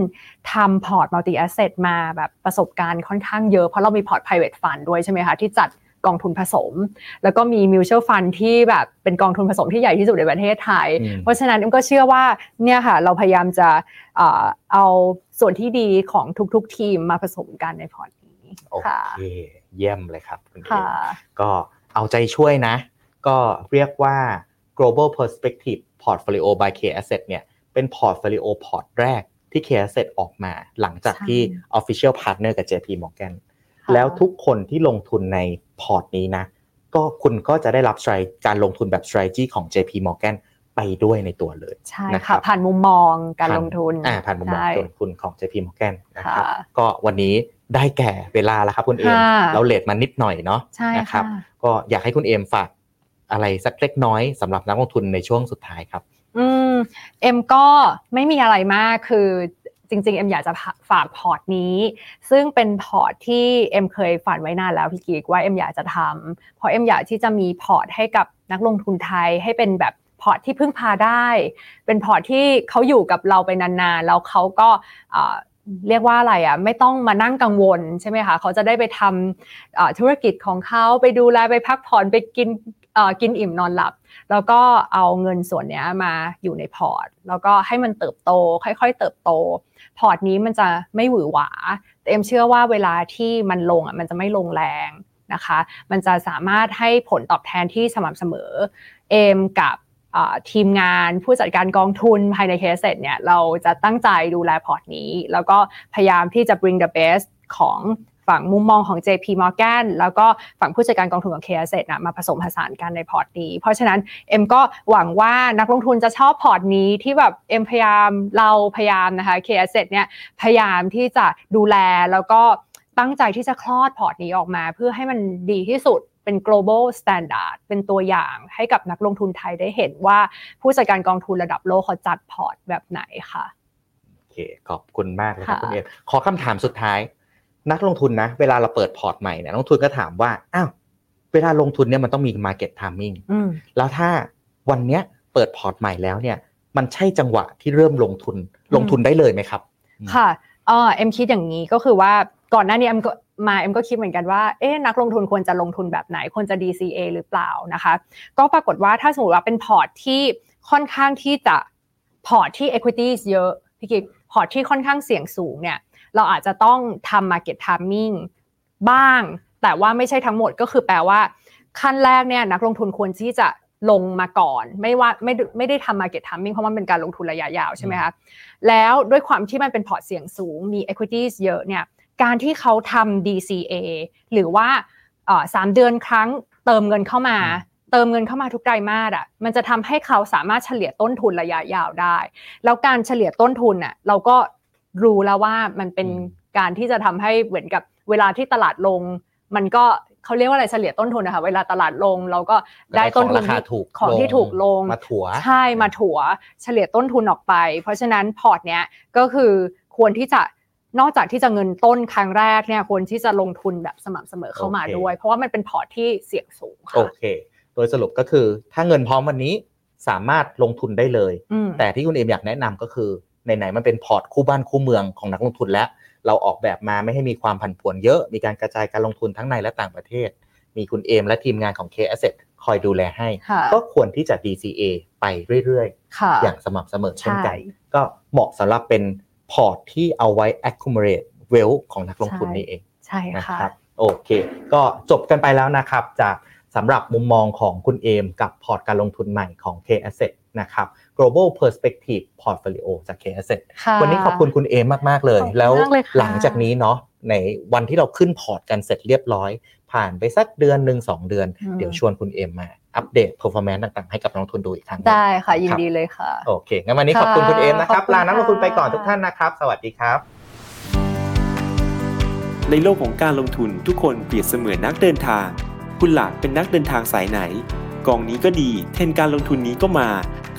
ทำพอร์ต multi-asset มาแบบประสบการณ์ค่อนข้างเยอะ เพราะเรามีพอร์ต private fund ด้วยใช่ไหมคะที่จัดกองทุนผสม แล้วก็มี mutual fund ที่แบบเป็นกองทุนผสมที่ใหญ่ที่สุดในประเทศไทยอืมเพราะฉะนั้นเอ็มก็เชื่อว่าเนี่ยค่ะเราพยายามจะเอ่อเอาส่วนที่ดีของทุกๆทีมมาผสมกันในพอร์ตนี้โอค่ะเคเยี่ยมเลยครับคุณเอค่ะมก็เอาใจช่วยนะ ก็เรียกว่า global perspective portfolio by K Asset เนี่ยเป็น portfolio พอร์ตแรกที่ K Asset ออกมาหลังจากที่ official partner กับ JP Morgan แล้วทุกคนที่ลงทุนในพอร์ตนี้นะ ก็คุณก็จะได้รับ strat- การลงทุนแบบ strategy ของ JP Morgan ไปด้วยในตัวเลยใช่นะครัค่ะบผ่านมุมมองการลงทุนอ่าผ่านมุมมองใช่การลงทุนของ JP Morgan นะครับค่ะก็วันนี้ได้แก่เวลาแล้วครับคุณเอมค่ะเราเลทมานิดหน่อยเนาะใช่นะครับค่ะก็อยากให้คุณเอมฝาก อะไรสักเล็กน้อยสำหรับนักลงทุนในช่วงสุดท้ายครับ อืมเอ็มก็ไม่มีอะไรมากคือจริงๆ เอ็มอยากจะฝากพอร์ตนี้ ซึ่งเป็นพอร์ตที่เอ็มเคยฝันไว้นานแล้วพี่กิ๊กว่าเอ็มอยากจะทำเพราะเอ็มอยากที่จะมีพอร์ตให้กับนักลงทุนไทยให้เป็นแบบพอร์ตที่พึ่งพาได้ เป็นพอร์ตที่เขาอยู่กับเราไปนานๆ แล้วเขาก็เรียกว่าอะไรอะไม่ต้องมานั่งกังวลใช่ไหมคะเขาจะได้ไปทำธุรกิจของเขาไปดูแลไปพักผ่อนไปกิน กินอิ่มนอนหลับ แล้วก็เอาเงินส่วนนี้มาอยู่ในพอร์ต แล้วก็ให้มันเติบโต ค่อยๆ เติบโต พอร์ตนี้มันจะไม่หวือหวาแต่เอ็มเชื่อว่าเวลาที่มันลงอะมันจะไม่ลงแรงนะคะ มันจะสามารถให้ผลตอบแทนที่สม่ำเสมอเอมกับทีมงานผู้จัดการกองทุนภายใน K Asset เนี่ยเราจะตั้งใจดูแลพอร์ตนี้ แล้วก็พยายามที่จะ bring the best ของ ฝั่งมุมมองของ JP Morgan แล้วก็ฝั่งผู้จัดการกองทุนของ k a s e t นะมาผสมผสานกันในพอร์ตนี้ เพราะฉะนั้นเอ็มก็หวังว่านักลงทุนจะชอบพอร์ตนี้ที่แบบเอ็มพยายามเราพยายามนะคะ k a s e t เนี่ยพยายามที่จะดูแลแล้วก็ตั้งใจที่จะคลอดพอร์ตนี้ออกมา เพื่อให้มันดีที่สุดเป็น global standard เป็นตัวอย่างให้กับนักลงทุนไทยได้เห็นว่าผู้จัดการกองทุนระดับโลกเขาจัดพอร์ตแบบไหนค่ะโอเคขอบคุณมากเลยครับค่ะคุณเอ็มขอคำถามสุดท้าย นักลงทุนนะ เวลาเราเปิดพอร์ตใหม่เนี่ยนักลงทุนก็ถามว่าอ้าวเวลาลงทุนเนี่ยมันต้องมี market timing อืมแล้วถ้าวันเนี้ยเปิดพอร์ตใหม่แล้วเนี่ย มันใช่จังหวะที่เริ่มลงทุนลงทุนได้เลยไหมครับ ค่ะเออเอ็มคิดอย่างนี้ก็คือว่าก่อนหน้านี้เอ็มก็มาเอ็มก็คิดเหมือนกันว่าเอ๊ะนักลงทุนควรจะลงทุนแบบไหนควรจะ DCA หรือเปล่านะคะ ก็ปรากฏว่าถ้าสมมติว่าเป็นพอร์ตที่ค่อนข้างที่จะพอร์ตที่ equities เยอะพี่กิ๊กพอร์ตที่ค่อนข้างเสี่ยงสูงเนี่ย เราอาจจะต้องทำ market timing บ้าง แต่ว่าไม่ใช่ทั้งหมดก็คือแปลว่า ขั้นแรกเนี่ยนักลงทุนควรที่จะลงมาก่อน ไม่ว่าไม่ได้ไม่ได้ทำ market timing เพราะมันเป็นการลงทุนระยะยาวใช่ไหมคะแล้วด้วยความที่มันเป็นพอร์ตเสี่ยงสูงมี equities เยอะเนี่ยการที่เขาทำ DCA หรือว่าเอ่อสามเดือนครั้งเติมเงินเข้ามา เติมเงินเข้ามาทุกไตรมาสอะมันจะทำให้เขาสามารถเฉลี่ยต้นทุนระยะยาวได้ แล้วการเฉลี่ยต้นทุนน่ะเราก็ รู้แล้วว่ามันเป็นอืมการที่จะทำให้เหมือนกับเวลาที่ตลาดลง มันก็เขาเรียกว่าอะไรเฉลี่ยต้นทุนนะคะเวลาตลาดลงเราก็ได้ต้นทุนราคาถูกของที่ถูกลงมาถัวใช่มาถัวเฉลี่ยต้นทุนออกไป เพราะฉะนั้นพอร์ตเนี้ยก็คือควรที่จะนอกจากที่จะเงินต้นครั้งแรกเนี่ยควรที่จะลงทุนแบบสม่ำเสมอเข้ามาโอเคด้วย เพราะว่ามันเป็นพอร์ตที่เสี่ยงสูงโอค่ะเค โดยสรุปก็คือถ้าเงินพร้อมวันนี้สามารถลงทุนได้เลยอืมแต่ที่คุณเอมอยากแนะนำก็คือ ไหนๆมันเป็นพอร์ตคู่บ้านคู่เมืองของนักลงทุนแล้ว เราออกแบบมาไม่ให้มีความผันผวนเยอะ มีการกระจายการลงทุนทั้งในและต่างประเทศ มีคุณเอมและทีมงานของ K Asset คอยดูแลให้ค่ะก็ควรที่จะ DCA ไปเรื่อยค่ะๆอย่างสม่ำเสมอเช่นกันใช่ก็เหมาะสำหรับเป็นพอร์ตที่เอาไว้ accumulate wealth ของนักลงทุนใช่นี่เอง ใช่นะค่ะครับโอเค ก็จบกันไปแล้วนะครับจากสำหรับมุมมองของคุณเอมกับพอร์ตการลงทุนใหม่ของ K Asset นะครับ global perspective portfolio จาก KAsset ค่ะวันนี้ขอบคุณคุณเอมมาก ๆ เลยขอบคุณแล้วมากเลยค่ะหลังจากนี้เนาะในวันที่เราขึ้นพอร์ตกันเสร็จเรียบร้อย ผ่านไปสักเดือนหนึ่งสองเดือน เดี๋ยวชวนคุณเอมมาอัปเดต performance ต่างๆ ให้กับนักลงทุนดูอีกครั้งหนึ่งได้ค่ะ ยินครับดีเลยค่ะ โอเค งั้นวันนี้ขอบคุณค่ะคุณเอมนะครับขอบคุณลานักลงทุนไปก่อนค่ะทุกท่านนะครับ สวัสดีครับ ในโลกของการลงทุนทุกคนเปรียบเสมือนนักเดินทาง คุณล่ะเป็นนักเดินทางสายไหน กองนี้ก็ดี เทรนด์การลงทุนนี้ก็มาใ